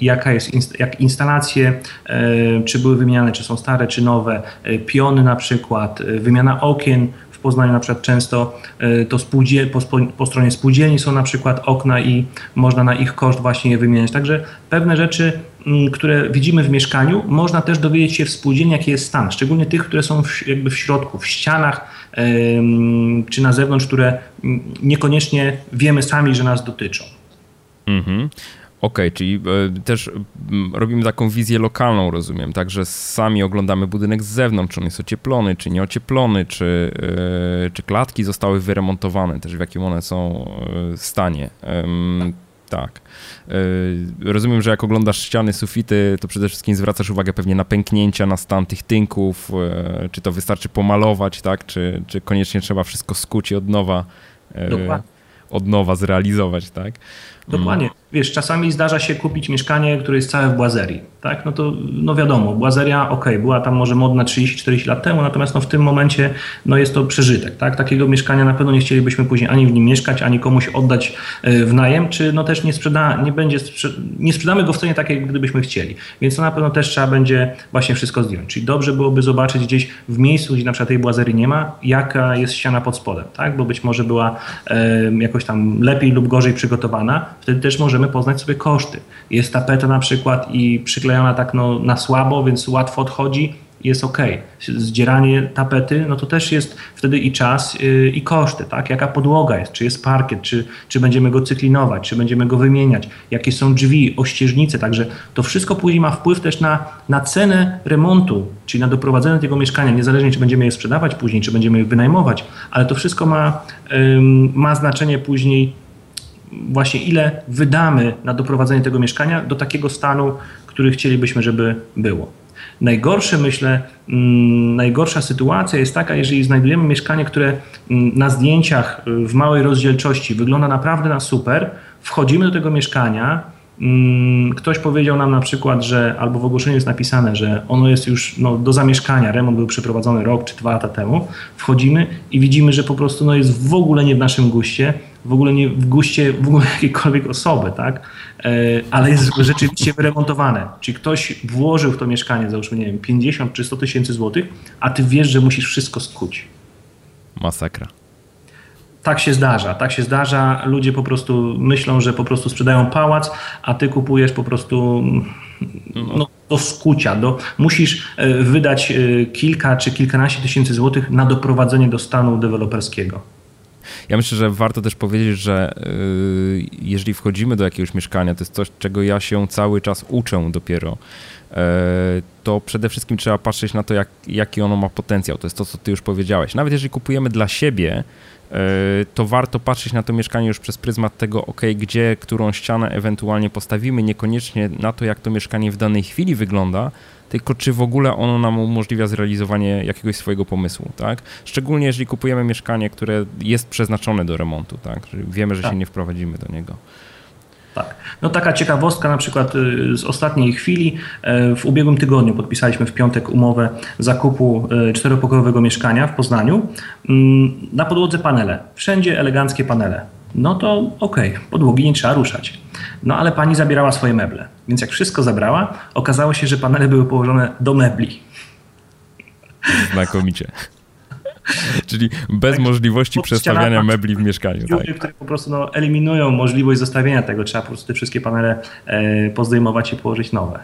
jaka jest, jak instalacje, e, czy były wymieniane, czy są stare, czy nowe, piony na przykład, wymiana okien, w Poznaniu na przykład często to spółdzie, po, po stronie spółdzielni są na przykład okna i można na ich koszt właśnie je wymieniać. Także pewne rzeczy Mm, które widzimy w mieszkaniu, można też dowiedzieć się w spółdzielni, jaki jest stan, szczególnie tych, które są w, jakby w środku, w ścianach czy na zewnątrz, które mm, niekoniecznie wiemy sami, że nas dotyczą. Mhm. Okej, okay, czyli e, też robimy taką wizję lokalną, rozumiem, także sami oglądamy budynek z zewnątrz, czy on jest ocieplony, czy nieocieplony, czy, e, czy klatki zostały wyremontowane, też w jakim one są e, stanie. Tak. Rozumiem, że jak oglądasz ściany, sufity, to przede wszystkim zwracasz uwagę pewnie na pęknięcia, na stan tych tynków, czy to wystarczy pomalować, tak? Czy, czy koniecznie trzeba wszystko skuć i od nowa, Dokładnie. od nowa zrealizować, tak? Dokładnie. Wiesz, czasami zdarza się kupić mieszkanie, które jest całe w błazerii, tak? No to, no wiadomo, błazeria, ok, była tam może modna 30-40 lat temu, natomiast no w tym momencie, no jest to przeżytek, tak? Takiego mieszkania na pewno nie chcielibyśmy później ani w nim mieszkać, ani komuś oddać e, w najem, czy no też nie sprzeda, nie będzie, nie sprzedamy go w cenie takiej, gdybyśmy chcieli. Więc to na pewno też trzeba będzie właśnie wszystko zdjąć. Czyli dobrze byłoby zobaczyć gdzieś w miejscu, gdzie na przykład tej błazerii nie ma, jaka jest ściana pod spodem, tak? Bo być może była e, jakoś tam lepiej lub gorzej przygotowana, wtedy też możemy poznać sobie koszty. Jest tapeta na przykład i przyklejona tak no, na słabo, więc łatwo odchodzi, jest ok. Zdzieranie tapety, no to też jest wtedy i czas, yy, i koszty, tak? Jaka podłoga jest, czy jest parkiet, czy, czy będziemy go cyklinować, czy będziemy go wymieniać, jakie są drzwi, ościeżnice, także to wszystko później ma wpływ też na, na cenę remontu, czyli na doprowadzenie tego mieszkania, niezależnie czy będziemy je sprzedawać później, czy będziemy je wynajmować, ale to wszystko ma, yy, ma znaczenie później właśnie ile wydamy na doprowadzenie tego mieszkania do takiego stanu, który chcielibyśmy, żeby było. Najgorsze, myślę, mm, najgorsza sytuacja jest taka, jeżeli znajdujemy mieszkanie, które mm, na zdjęciach w małej rozdzielczości wygląda naprawdę na super, wchodzimy do tego mieszkania, mm, Ktoś powiedział nam na przykład, że albo w ogłoszeniu jest napisane, że ono jest już no, do zamieszkania, remont był przeprowadzony rok czy dwa lata temu. Wchodzimy i widzimy, że po prostu no, jest w ogóle nie w naszym guście w ogóle nie w guście w ogóle jakiejkolwiek osoby, tak? E, ale jest rzeczywiście wyremontowane. Czyli ktoś włożył w to mieszkanie, załóżmy, nie wiem, 50 czy 100 tysięcy złotych, a ty wiesz, że musisz wszystko skuć. Masakra. Tak się zdarza, tak się zdarza. Ludzie po prostu myślą, że po prostu sprzedają pałac, a ty kupujesz po prostu no, do skucia. Do, musisz e, wydać e, kilka czy kilkanaście tysięcy złotych na doprowadzenie do stanu deweloperskiego. Ja myślę, że warto też powiedzieć, że y, jeżeli wchodzimy do jakiegoś mieszkania, to jest coś, czego ja się cały czas uczę dopiero e, to przede wszystkim trzeba patrzeć na to, jak, jaki ono ma potencjał. To jest to, co ty już powiedziałeś. Nawet jeżeli kupujemy dla siebie, e, to warto patrzeć na to mieszkanie już przez pryzmat tego, ok, gdzie, którą ścianę ewentualnie postawimy, niekoniecznie na to, jak to mieszkanie w danej chwili wygląda, tylko czy w ogóle ono nam umożliwia zrealizowanie jakiegoś swojego pomysłu, tak? Szczególnie jeżeli kupujemy mieszkanie, które jest przeznaczone do remontu, tak? Wiemy, że tak. się nie wprowadzimy do niego. Tak. No taka ciekawostka na przykład y, z ostatniej chwili. E, w ubiegłym tygodniu podpisaliśmy w piątek umowę zakupu e, czteropokojowego mieszkania w Poznaniu. Mm, na podłodze panele. Wszędzie eleganckie panele. No to okej, okay, podłogi nie trzeba ruszać. No ale pani zabierała swoje meble. Więc jak wszystko zabrała, okazało się, że panele były położone do mebli. Znakomicie. Czyli bez tak, możliwości przestawiania mebli w mieszkaniu. Dziury, tak. które po prostu no, eliminują możliwość zostawienia tego. Trzeba po prostu te wszystkie panele e, pozdejmować i położyć nowe.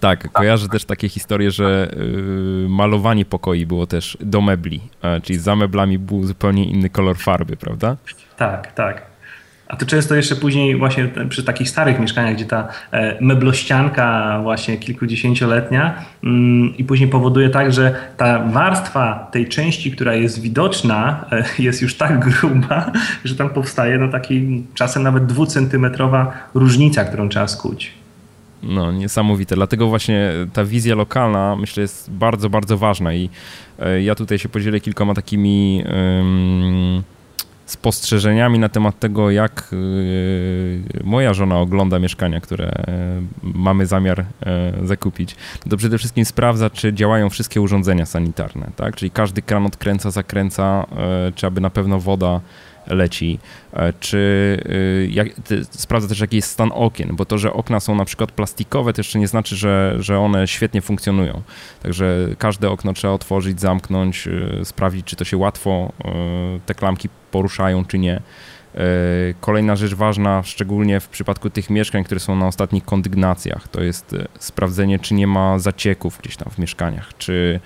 Tak, kojarzę też takie historie, że y, malowanie pokoi było też do mebli, czyli za meblami był zupełnie inny kolor farby, prawda? Tak, tak. A to często jeszcze później właśnie przy takich starych mieszkaniach, gdzie ta e, meblościanka właśnie kilkudziesięcioletnia mm, i później powoduje tak, że ta warstwa tej części, która jest widoczna, e, jest już tak gruba, że tam powstaje no taki czasem nawet dwucentymetrowa różnica, którą trzeba skuć. No, niesamowite. Dlatego właśnie ta wizja lokalna myślę jest bardzo, bardzo ważna i e, ja tutaj się podzielę kilkoma takimi spostrzeżeniami na temat tego, jak y, moja żona ogląda mieszkania, które e, mamy zamiar e, zakupić, to przede wszystkim sprawdza, czy działają wszystkie urządzenia sanitarne, tak? Czyli każdy kran odkręca, zakręca, czy aby na pewno woda leci, e, czy y, jak, sprawdza też jaki jest stan okien, bo to, że okna są na przykład plastikowe, to jeszcze nie znaczy, że, że one świetnie funkcjonują. Także każde okno trzeba otworzyć, zamknąć, y, sprawdzić, czy to się łatwo y, te klamki poruszają, czy nie. Kolejna rzecz ważna, szczególnie w przypadku tych mieszkań, które są na ostatnich kondygnacjach, to jest sprawdzenie, czy nie ma zacieków gdzieś tam w mieszkaniach, czy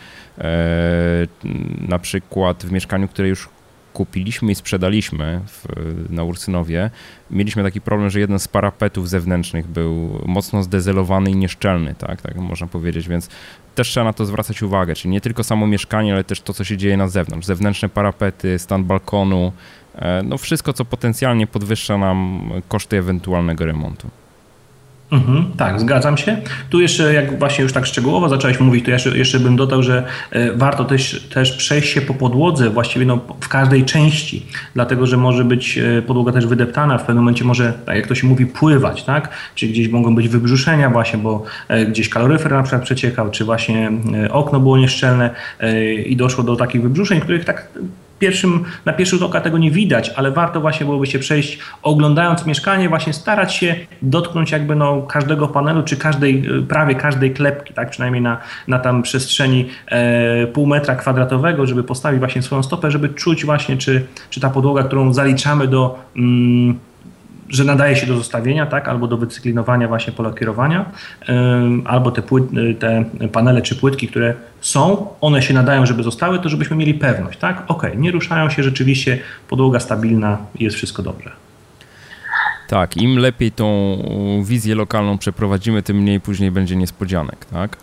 na przykład w mieszkaniu, które już kupiliśmy i sprzedaliśmy w, na Ursynowie, mieliśmy taki problem, że jeden z parapetów zewnętrznych był mocno zdezelowany i nieszczelny, tak, tak można powiedzieć, więc też trzeba na to zwracać uwagę, czyli nie tylko samo mieszkanie, ale też to, co się dzieje na zewnątrz, zewnętrzne parapety, stan balkonu, e, no wszystko, co potencjalnie podwyższa nam koszty ewentualnego remontu. Mhm, tak, zgadzam się. Tu jeszcze, jak właśnie już tak szczegółowo zacząłeś mówić, to jeszcze, jeszcze bym dodał, że e, warto też, też przejść się po podłodze właściwie no, w każdej części, dlatego że może być e, podłoga też wydeptana, w pewnym momencie może, tak jak to się mówi, pływać, tak? Czy gdzieś mogą być wybrzuszenia właśnie, bo e, gdzieś kaloryfer na przykład przeciekał, czy właśnie okno było nieszczelne i doszło do takich wybrzuszeń, których tak pierwszym, na pierwszy rzut oka tego nie widać, ale warto właśnie byłoby się przejść, oglądając mieszkanie, właśnie starać się dotknąć jakby no każdego panelu, czy każdej, prawie każdej klepki, tak, przynajmniej na, na tam przestrzeni e, pół metra kwadratowego, żeby postawić właśnie swoją stopę, żeby czuć właśnie, czy, czy ta podłoga, którą zaliczamy do mm, że nadaje się do zostawienia, tak, albo do wycyklinowania właśnie pola kierowania, albo te, płyt, te panele czy płytki, które są, one się nadają, żeby zostały, to żebyśmy mieli pewność, tak, ok, nie ruszają się rzeczywiście, podłoga stabilna, jest wszystko dobrze. Tak, im lepiej tą wizję lokalną przeprowadzimy, tym mniej później będzie niespodzianek, tak?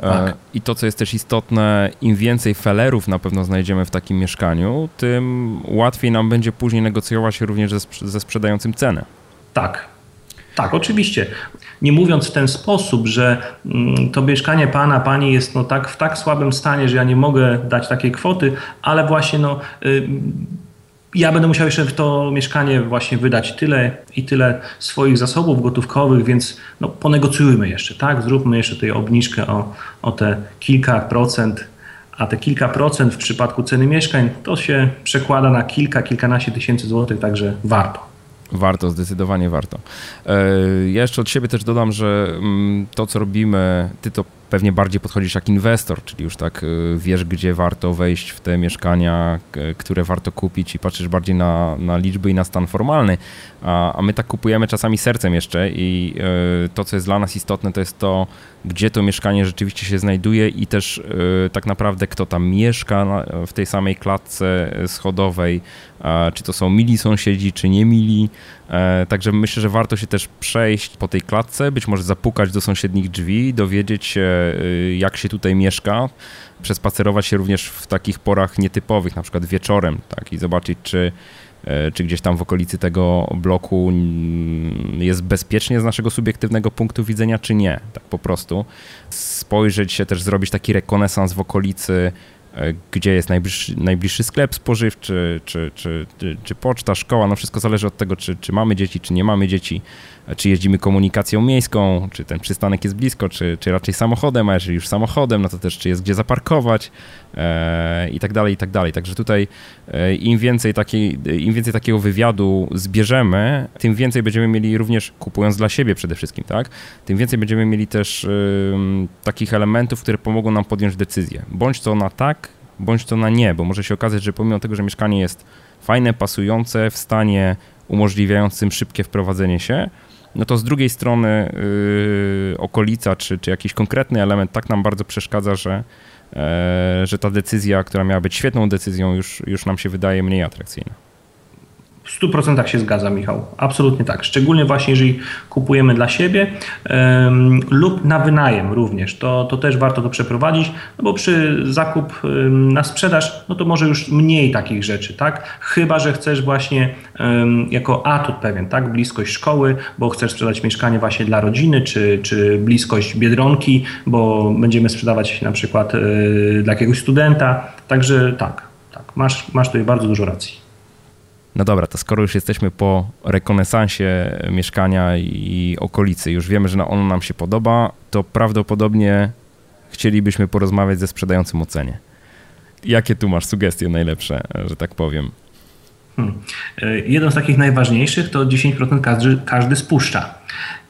E, tak. I to, co jest też istotne, im więcej felerów na pewno znajdziemy w takim mieszkaniu, tym łatwiej nam będzie później negocjować również ze, ze sprzedającym cenę. Tak, tak, oczywiście. Nie mówiąc w ten sposób, że mm, to mieszkanie pana, pani jest no tak, w tak słabym stanie, że ja nie mogę dać takiej kwoty, ale właśnie no, y, ja będę musiał jeszcze w to mieszkanie właśnie wydać tyle i tyle swoich zasobów gotówkowych, więc no, ponegocjujmy jeszcze, tak? Zróbmy jeszcze tej obniżkę o, o te kilka procent, a te kilka procent w przypadku ceny mieszkań to się przekłada na kilka, kilkanaście tysięcy złotych, także warto. Warto, zdecydowanie warto. E, ja jeszcze od siebie też dodam, że mm, to, co robimy, ty to pewnie bardziej podchodzisz jak inwestor, czyli już tak y, wiesz, gdzie warto wejść w te mieszkania, które warto kupić i patrzysz bardziej na, na liczby i na stan formalny, a, a my tak kupujemy czasami sercem jeszcze i y, to, co jest dla nas istotne, to jest to, gdzie to mieszkanie rzeczywiście się znajduje i też y, tak naprawdę kto tam mieszka w tej samej klatce schodowej, czy to są mili sąsiedzi, czy nie mili. E, także myślę, że warto się też przejść po tej klatce, być może zapukać do sąsiednich drzwi, dowiedzieć się, y, jak się tutaj mieszka, przespacerować się również w takich porach nietypowych, na przykład wieczorem, tak, i zobaczyć, czy, e, czy gdzieś tam w okolicy tego bloku jest bezpiecznie z naszego subiektywnego punktu widzenia, czy nie, tak po prostu. Spojrzeć się też, zrobić taki rekonesans w okolicy, gdzie jest najbliższy, najbliższy sklep spożywczy, czy, czy, czy, czy, poczta, szkoła, no wszystko zależy od tego, czy, czy mamy dzieci, czy nie mamy dzieci, e, czy jeździmy komunikacją miejską, czy ten przystanek jest blisko, czy, czy raczej samochodem, a jeżeli już samochodem, no to też czy jest gdzie zaparkować e, i tak dalej, i tak dalej. Także tutaj e, im, więcej takiej, im więcej takiego wywiadu zbierzemy, tym więcej będziemy mieli również, kupując dla siebie przede wszystkim, tak, tym więcej będziemy mieli też takich elementów, które pomogą nam podjąć decyzję. Bądź to na tak, bądź to na nie, bo może się okazać, że pomimo tego, że mieszkanie jest fajne, pasujące, w stanie umożliwiającym szybkie wprowadzenie się, no to z drugiej strony yy, okolica czy, czy jakiś konkretny element tak nam bardzo przeszkadza, że, e, że ta decyzja, która miała być świetną decyzją, już, już nam się wydaje mniej atrakcyjna. W 100% się zgadza, Michał. Absolutnie tak. Szczególnie właśnie, jeżeli kupujemy dla siebie um, lub na wynajem również. To, to też warto to przeprowadzić, no bo przy zakup um, na sprzedaż, no to może już mniej takich rzeczy, tak? Chyba, że chcesz właśnie um, jako atut pewien, tak? Bliskość szkoły, bo chcesz sprzedać mieszkanie właśnie dla rodziny, czy, czy bliskość Biedronki, bo będziemy sprzedawać na przykład y, dla jakiegoś studenta. Także tak, tak. Masz, masz tutaj bardzo dużo racji. No dobra, to skoro już jesteśmy po rekonesansie mieszkania i okolicy, już wiemy, że ono nam się podoba, to prawdopodobnie chcielibyśmy porozmawiać ze sprzedającym o cenie. Jakie tu masz sugestie najlepsze, że tak powiem? Hmm. Jeden z takich najważniejszych to 10% każdy, każdy spuszcza.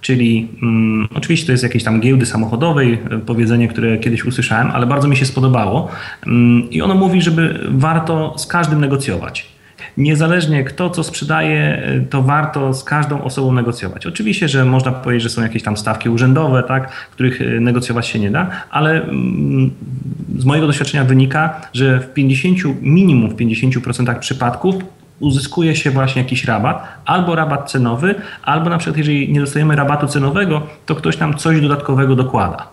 Czyli um, oczywiście to jest jakieś tam giełdy samochodowej, powiedzenie, które kiedyś usłyszałem, ale bardzo mi się spodobało. Um, I ono mówi, żeby warto z każdym negocjować niezależnie kto co sprzedaje, to warto z każdą osobą negocjować. Oczywiście, że można powiedzieć, że są jakieś tam stawki urzędowe, tak, których e, negocjować się nie da, ale mm, z mojego doświadczenia wynika, że w 50, minimum w 50% przypadków uzyskuje się właśnie jakiś rabat, albo rabat cenowy, albo na przykład jeżeli nie dostajemy rabatu cenowego, to ktoś nam coś dodatkowego dokłada.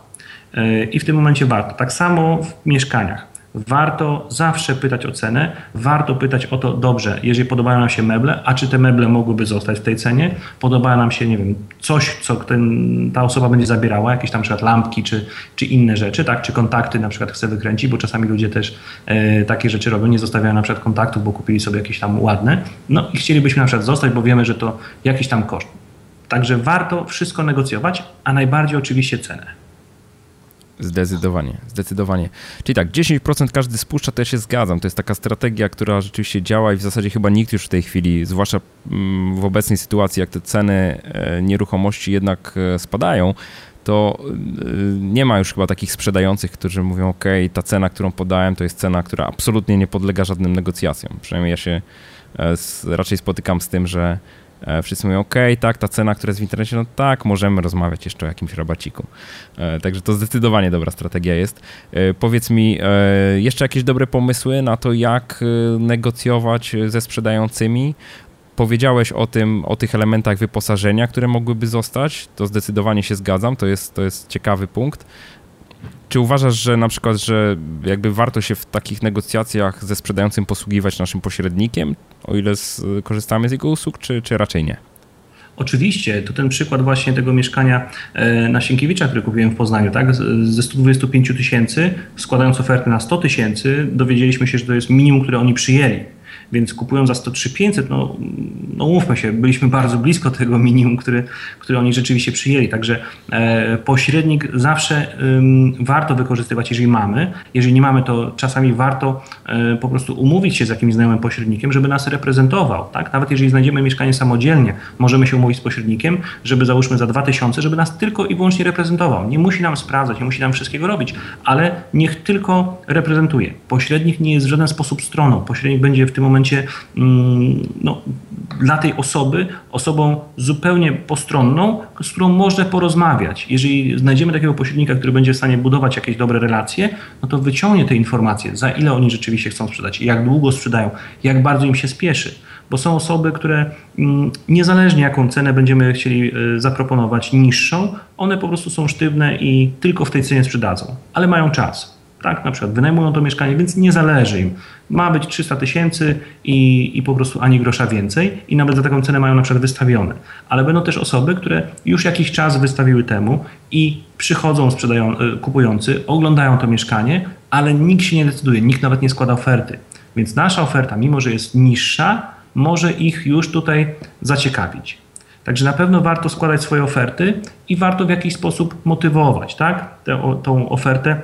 E, I w tym momencie warto. Tak samo w mieszkaniach. Warto zawsze pytać o cenę, warto pytać o to, dobrze, jeżeli podobają nam się meble, a czy te meble mogłyby zostać w tej cenie? Podoba nam się, nie wiem, coś, co ten, ta osoba będzie zabierała, jakieś tam przykład lampki, czy, czy inne rzeczy, tak? Czy kontakty na przykład chce wykręcić, bo czasami ludzie też e, takie rzeczy robią, nie zostawiają na przykład kontaktów, bo kupili sobie jakieś tam ładne, no i chcielibyśmy na przykład zostać, bo wiemy, że to jakiś tam koszt. Także warto wszystko negocjować, a najbardziej oczywiście cenę. Zdecydowanie, zdecydowanie. Czyli tak, 10% każdy spuszcza, ja się zgadzam. To jest taka strategia, która rzeczywiście działa i w zasadzie chyba nikt już w tej chwili, zwłaszcza mm, w obecnej sytuacji, jak te ceny e, nieruchomości jednak e, spadają, to e, nie ma już chyba takich sprzedających, którzy mówią, ok, ta cena, którą podałem, to jest cena, która absolutnie nie podlega żadnym negocjacjom. Przynajmniej ja się raczej spotykam z tym, że wszyscy mówią, ok, tak, ta cena, która jest w internecie, no tak, możemy rozmawiać jeszcze o jakimś rabaciku. E, także to zdecydowanie dobra strategia jest. E, powiedz mi, jeszcze jakieś dobre pomysły na to, jak negocjować ze sprzedającymi? Powiedziałeś o tym, o tych elementach wyposażenia, które mogłyby zostać. To zdecydowanie się zgadzam, to jest, to jest ciekawy punkt. Czy uważasz, że na przykład, że jakby warto się w takich negocjacjach ze sprzedającym posługiwać naszym pośrednikiem, o ile z, korzystamy z jego usług, czy, czy raczej nie? Oczywiście, to ten przykład właśnie tego mieszkania e, na Sienkiewicza, które kupiłem w Poznaniu, tak? Ze 125 tysięcy, składając ofertę na 100 tysięcy, dowiedzieliśmy się, że to jest minimum, które oni przyjęli. Więc kupują za 103 500, no, no umówmy się, byliśmy bardzo blisko tego minimum, który, który oni rzeczywiście przyjęli. Także e, pośrednik zawsze warto wykorzystywać, jeżeli mamy. Jeżeli nie mamy, to czasami warto e, po prostu umówić się z jakimś znajomym pośrednikiem, żeby nas reprezentował. Tak? Nawet jeżeli znajdziemy mieszkanie samodzielnie, możemy się umówić z pośrednikiem, żeby załóżmy za 2000, żeby nas tylko i wyłącznie reprezentował. Nie musi nam sprawdzać, nie musi nam wszystkiego robić, ale niech tylko reprezentuje. Pośrednik nie jest w żaden sposób stroną. Pośrednik będzie w tym momencie momencie mm, no, dla tej osoby osobą zupełnie postronną, z którą można porozmawiać. Jeżeli znajdziemy takiego pośrednika, który będzie w stanie budować jakieś dobre relacje, no to wyciągnie te informacje, za ile oni rzeczywiście chcą sprzedać, jak długo sprzedają, jak bardzo im się spieszy. Bo są osoby, które mm, niezależnie jaką cenę będziemy chcieli e, zaproponować niższą, one po prostu są sztywne i tylko w tej cenie sprzedadzą, ale mają czas tak, na przykład wynajmują to mieszkanie, więc nie zależy im. Ma być 300 tysięcy i, i po prostu ani grosza więcej i nawet za taką cenę mają na przykład wystawione. Ale będą też osoby, które już jakiś czas wystawiły temu i przychodzą sprzedają, e, kupujący, oglądają to mieszkanie, ale nikt się nie decyduje, nikt nawet nie składa oferty. Więc nasza oferta, mimo że jest niższa, może ich już tutaj zaciekawić. Także na pewno warto składać swoje oferty i warto w jakiś sposób motywować tak? Tę, tą ofertę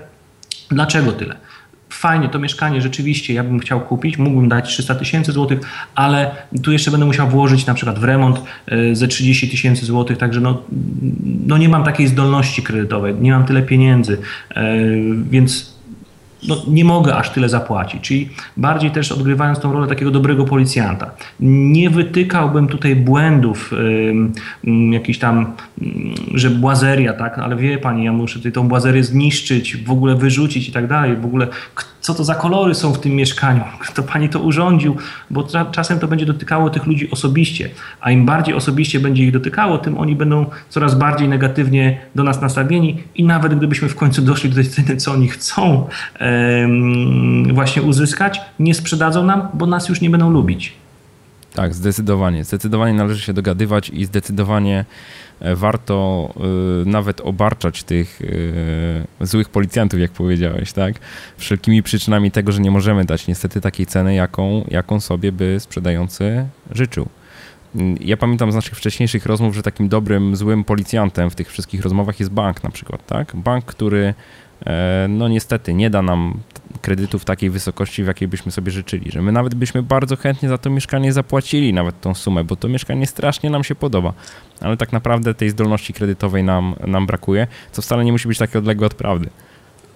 Dlaczego tyle? Fajnie, to mieszkanie rzeczywiście ja bym chciał kupić, mógłbym dać 300 tysięcy złotych, ale tu jeszcze będę musiał włożyć na przykład w remont e, ze 30 tysięcy złotych, także no, no nie mam takiej zdolności kredytowej, nie mam tyle pieniędzy, e, więc no, nie mogę aż tyle zapłacić. Czyli bardziej też odgrywając tą rolę takiego dobrego policjanta. Nie wytykałbym tutaj błędów, yy, jakiś tam, że błazeria, tak, ale wie pani, ja muszę tutaj tą błazerię zniszczyć, w ogóle wyrzucić i tak dalej. W ogóle co to za kolory są w tym mieszkaniu, kto pani to urządził, bo czasem to będzie dotykało tych ludzi osobiście, a im bardziej osobiście będzie ich dotykało, tym oni będą coraz bardziej negatywnie do nas nastawieni i nawet gdybyśmy w końcu doszli do tej ceny, co oni chcą właśnie uzyskać, nie sprzedadzą nam, bo nas już nie będą lubić. Tak, zdecydowanie. Zdecydowanie należy się dogadywać i zdecydowanie E, warto e, nawet obarczać tych e, złych policjantów, jak powiedziałeś, tak? Wszelkimi przyczynami tego, że nie możemy dać niestety takiej ceny, jaką, jaką sobie by sprzedający życzył. Ja pamiętam z naszych wcześniejszych rozmów, że takim dobrym, złym policjantem w tych wszystkich rozmowach jest bank na przykład, tak? Bank, który no niestety nie da nam kredytu w takiej wysokości, w jakiej byśmy sobie życzyli, że my nawet byśmy bardzo chętnie za to mieszkanie zapłacili, nawet tą sumę, bo to mieszkanie strasznie nam się podoba, ale tak naprawdę tej zdolności kredytowej nam, nam brakuje, co wcale nie musi być takie odległe od prawdy.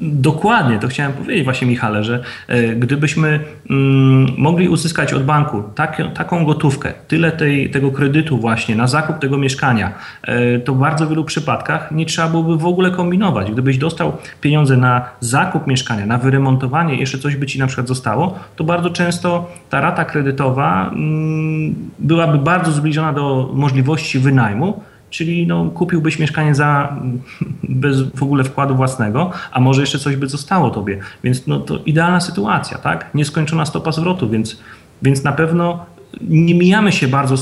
Dokładnie, to chciałem powiedzieć właśnie Michale, że e, gdybyśmy mm, mogli uzyskać od banku tak, taką gotówkę, tyle tej, tego kredytu właśnie na zakup tego mieszkania, e, to w bardzo wielu przypadkach nie trzeba byłoby w ogóle kombinować. Gdybyś dostał pieniądze na zakup mieszkania, na wyremontowanie, jeszcze coś by ci na przykład zostało, to bardzo często ta rata kredytowa mm, byłaby bardzo zbliżona do możliwości wynajmu, czyli no, kupiłbyś mieszkanie za bez w ogóle wkładu własnego, a może jeszcze coś by zostało tobie. Więc no, to idealna sytuacja, tak? Nieskończona stopa zwrotu, więc, więc na pewno nie mijamy się bardzo, e,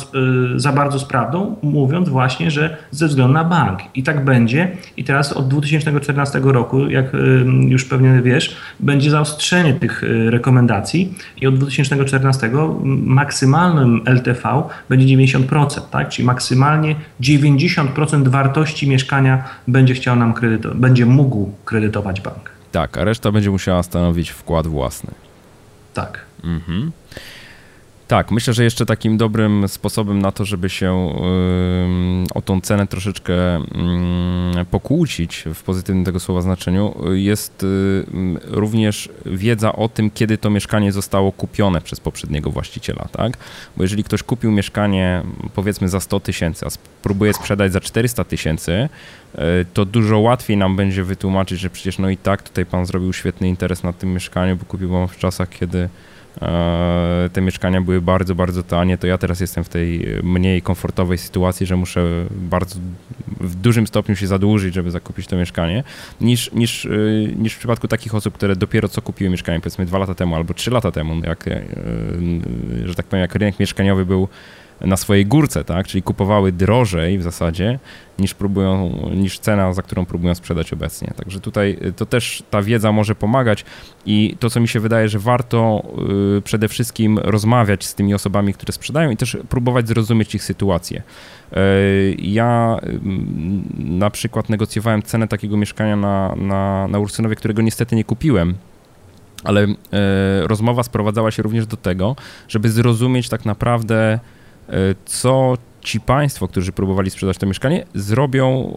za bardzo z prawdą, mówiąc właśnie, że ze względu na bank. I tak będzie. I teraz od 2014 roku, jak e, już pewnie wiesz, będzie zaostrzenie tych e, rekomendacji i od 2014 maksymalnym LTV będzie 90%, tak? czyli maksymalnie 90% wartości mieszkania będzie chciał nam kredytować, będzie mógł kredytować bank. Tak, a reszta będzie musiała stanowić wkład własny. Tak. Mhm. Tak, myślę, że jeszcze takim dobrym sposobem na to, żeby się o tą cenę troszeczkę pokłócić w pozytywnym tego słowa znaczeniu, jest również wiedza o tym, kiedy to mieszkanie zostało kupione przez poprzedniego właściciela, tak? Bo jeżeli ktoś kupił mieszkanie powiedzmy za 100 tysięcy, a próbuje sprzedać za 400 tysięcy, y, to dużo łatwiej nam będzie wytłumaczyć, że przecież no i tak tutaj pan zrobił świetny interes na tym mieszkaniu, bo kupił go w czasach, kiedy te mieszkania były bardzo, bardzo tanie, to ja teraz jestem w tej mniej komfortowej sytuacji, że muszę bardzo w dużym stopniu się zadłużyć, żeby zakupić to mieszkanie, niż, niż, e, niż w przypadku takich osób, które dopiero co kupiły mieszkanie, powiedzmy dwa lata temu albo trzy lata temu, jak, e, że tak powiem, jak rynek mieszkaniowy był na swojej górce, tak? Czyli kupowały drożej w zasadzie niż próbują, niż cena, za którą próbują sprzedać obecnie. Także tutaj y, to też ta wiedza może pomagać i to, co mi się wydaje, że warto y, przede wszystkim rozmawiać z tymi osobami, które sprzedają i też próbować zrozumieć ich sytuację. Y, ja na przykład negocjowałem cenę takiego mieszkania na, na, na Ursynowie, którego niestety nie kupiłem, ale rozmowa sprowadzała się również do tego, żeby zrozumieć tak naprawdę, co ci państwo, którzy próbowali sprzedać to mieszkanie, zrobią,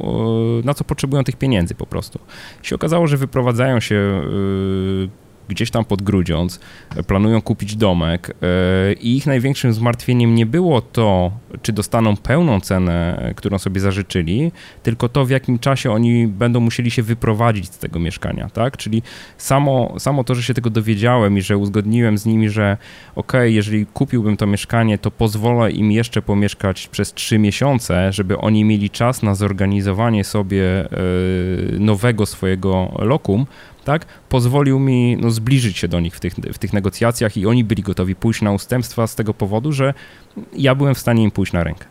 e, na co potrzebują tych pieniędzy po prostu. I się okazało, że wyprowadzają się e, gdzieś tam pod Grudziądz, planują kupić domek e, i ich największym zmartwieniem nie było to, czy dostaną pełną cenę, którą sobie zażyczyli, tylko to, w jakim czasie oni będą musieli się wyprowadzić z tego mieszkania, tak? Czyli samo, samo to, że się tego dowiedziałem i że uzgodniłem z nimi, że ok, jeżeli kupiłbym to mieszkanie, to pozwolę im jeszcze pomieszkać przez trzy miesiące, żeby oni mieli czas na zorganizowanie sobie e, nowego swojego lokum, tak, pozwolił mi no, zbliżyć się do nich w tych, w tych negocjacjach i oni byli gotowi pójść na ustępstwa z tego powodu, że ja byłem w stanie im pójść na rękę.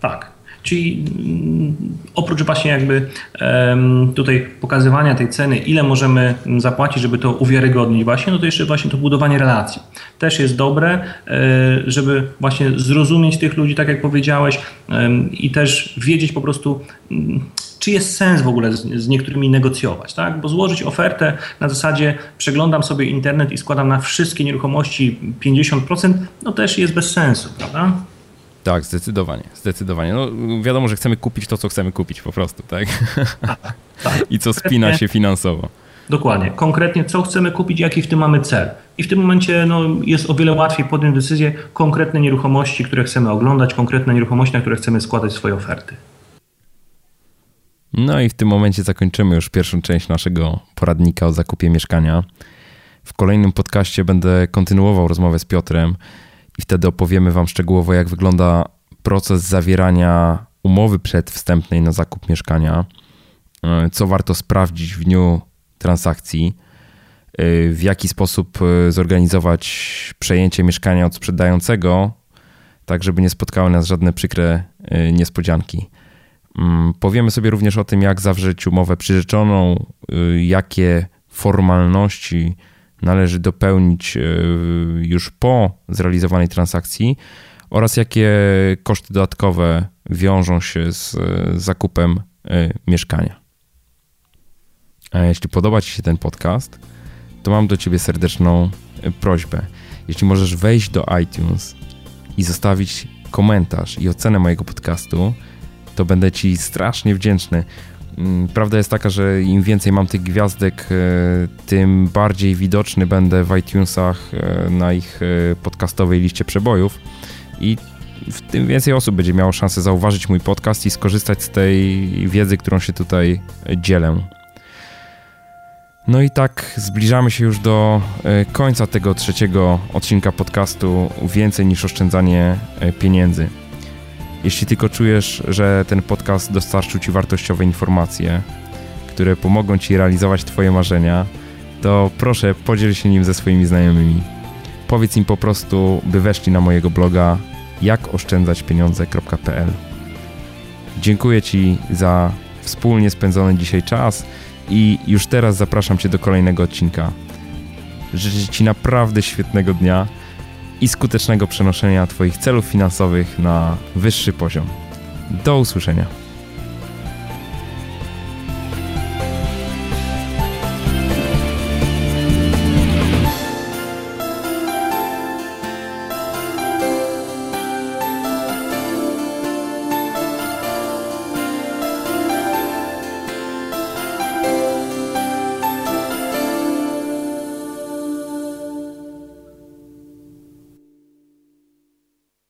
Tak. Czyli mm, oprócz właśnie jakby tutaj pokazywania tej ceny, ile możemy zapłacić, żeby to uwiarygodnić właśnie, no to jeszcze właśnie to budowanie relacji. Też jest dobre, e, żeby właśnie zrozumieć tych ludzi, tak jak powiedziałeś i też wiedzieć po prostu mm, czy jest sens w ogóle z, niektórymi negocjować, tak? Bo złożyć ofertę na zasadzie przeglądam sobie internet i składam na wszystkie nieruchomości 50%, no też jest bez sensu, prawda? Tak, zdecydowanie, zdecydowanie. No, wiadomo, że chcemy kupić to, co chcemy kupić po prostu, tak? tak, tak. I co spina się finansowo. Dokładnie. Konkretnie, co chcemy kupić, jaki w tym mamy cel. I w tym momencie no, jest o wiele łatwiej podjąć decyzję konkretne nieruchomości, które chcemy oglądać, konkretne nieruchomości, na które chcemy składać swoje oferty. No i w tym momencie zakończymy już pierwszą część naszego poradnika o zakupie mieszkania. W kolejnym podcaście będę kontynuował rozmowę z Piotrem i wtedy opowiemy Wam szczegółowo, jak wygląda proces zawierania umowy przedwstępnej na zakup mieszkania, e, co warto sprawdzić w dniu transakcji, e, w jaki sposób e, zorganizować przejęcie mieszkania od sprzedającego, tak żeby nie spotkały nas żadne przykre niespodzianki. Mm, powiemy sobie również o tym, jak zawrzeć umowę przyrzeczoną, jakie formalności należy dopełnić y, już po zrealizowanej transakcji oraz jakie koszty dodatkowe wiążą się z zakupem y, mieszkania. A jeśli podoba Ci się ten podcast, to mam do Ciebie serdeczną e, prośbę. Jeśli możesz wejść do iTunes i zostawić komentarz i ocenę mojego podcastu, to będę Ci strasznie wdzięczny. Mm, prawda jest taka, że im więcej mam tych gwiazdek, e, tym bardziej widoczny będę w iTunesach e, na ich podcastowej liście przebojów i tym więcej osób będzie miało szansę zauważyć mój podcast i skorzystać z tej wiedzy, którą się tutaj dzielę. No i tak zbliżamy się już do e, końca tego trzeciego odcinka podcastu Więcej niż oszczędzanie e, pieniędzy. Jeśli tylko czujesz, że ten podcast dostarczył Ci wartościowe informacje, które pomogą Ci realizować Twoje marzenia, to proszę podziel się nim ze swoimi znajomymi. Powiedz im po prostu, by weszli na mojego bloga jakoszczędzaćpieniądze.pl. Dziękuję Ci za wspólnie spędzony dzisiaj czas i już teraz zapraszam Cię do kolejnego odcinka. Życzę Ci naprawdę świetnego dnia i skutecznego przenoszenia Twoich celów finansowych na wyższy poziom. Do usłyszenia.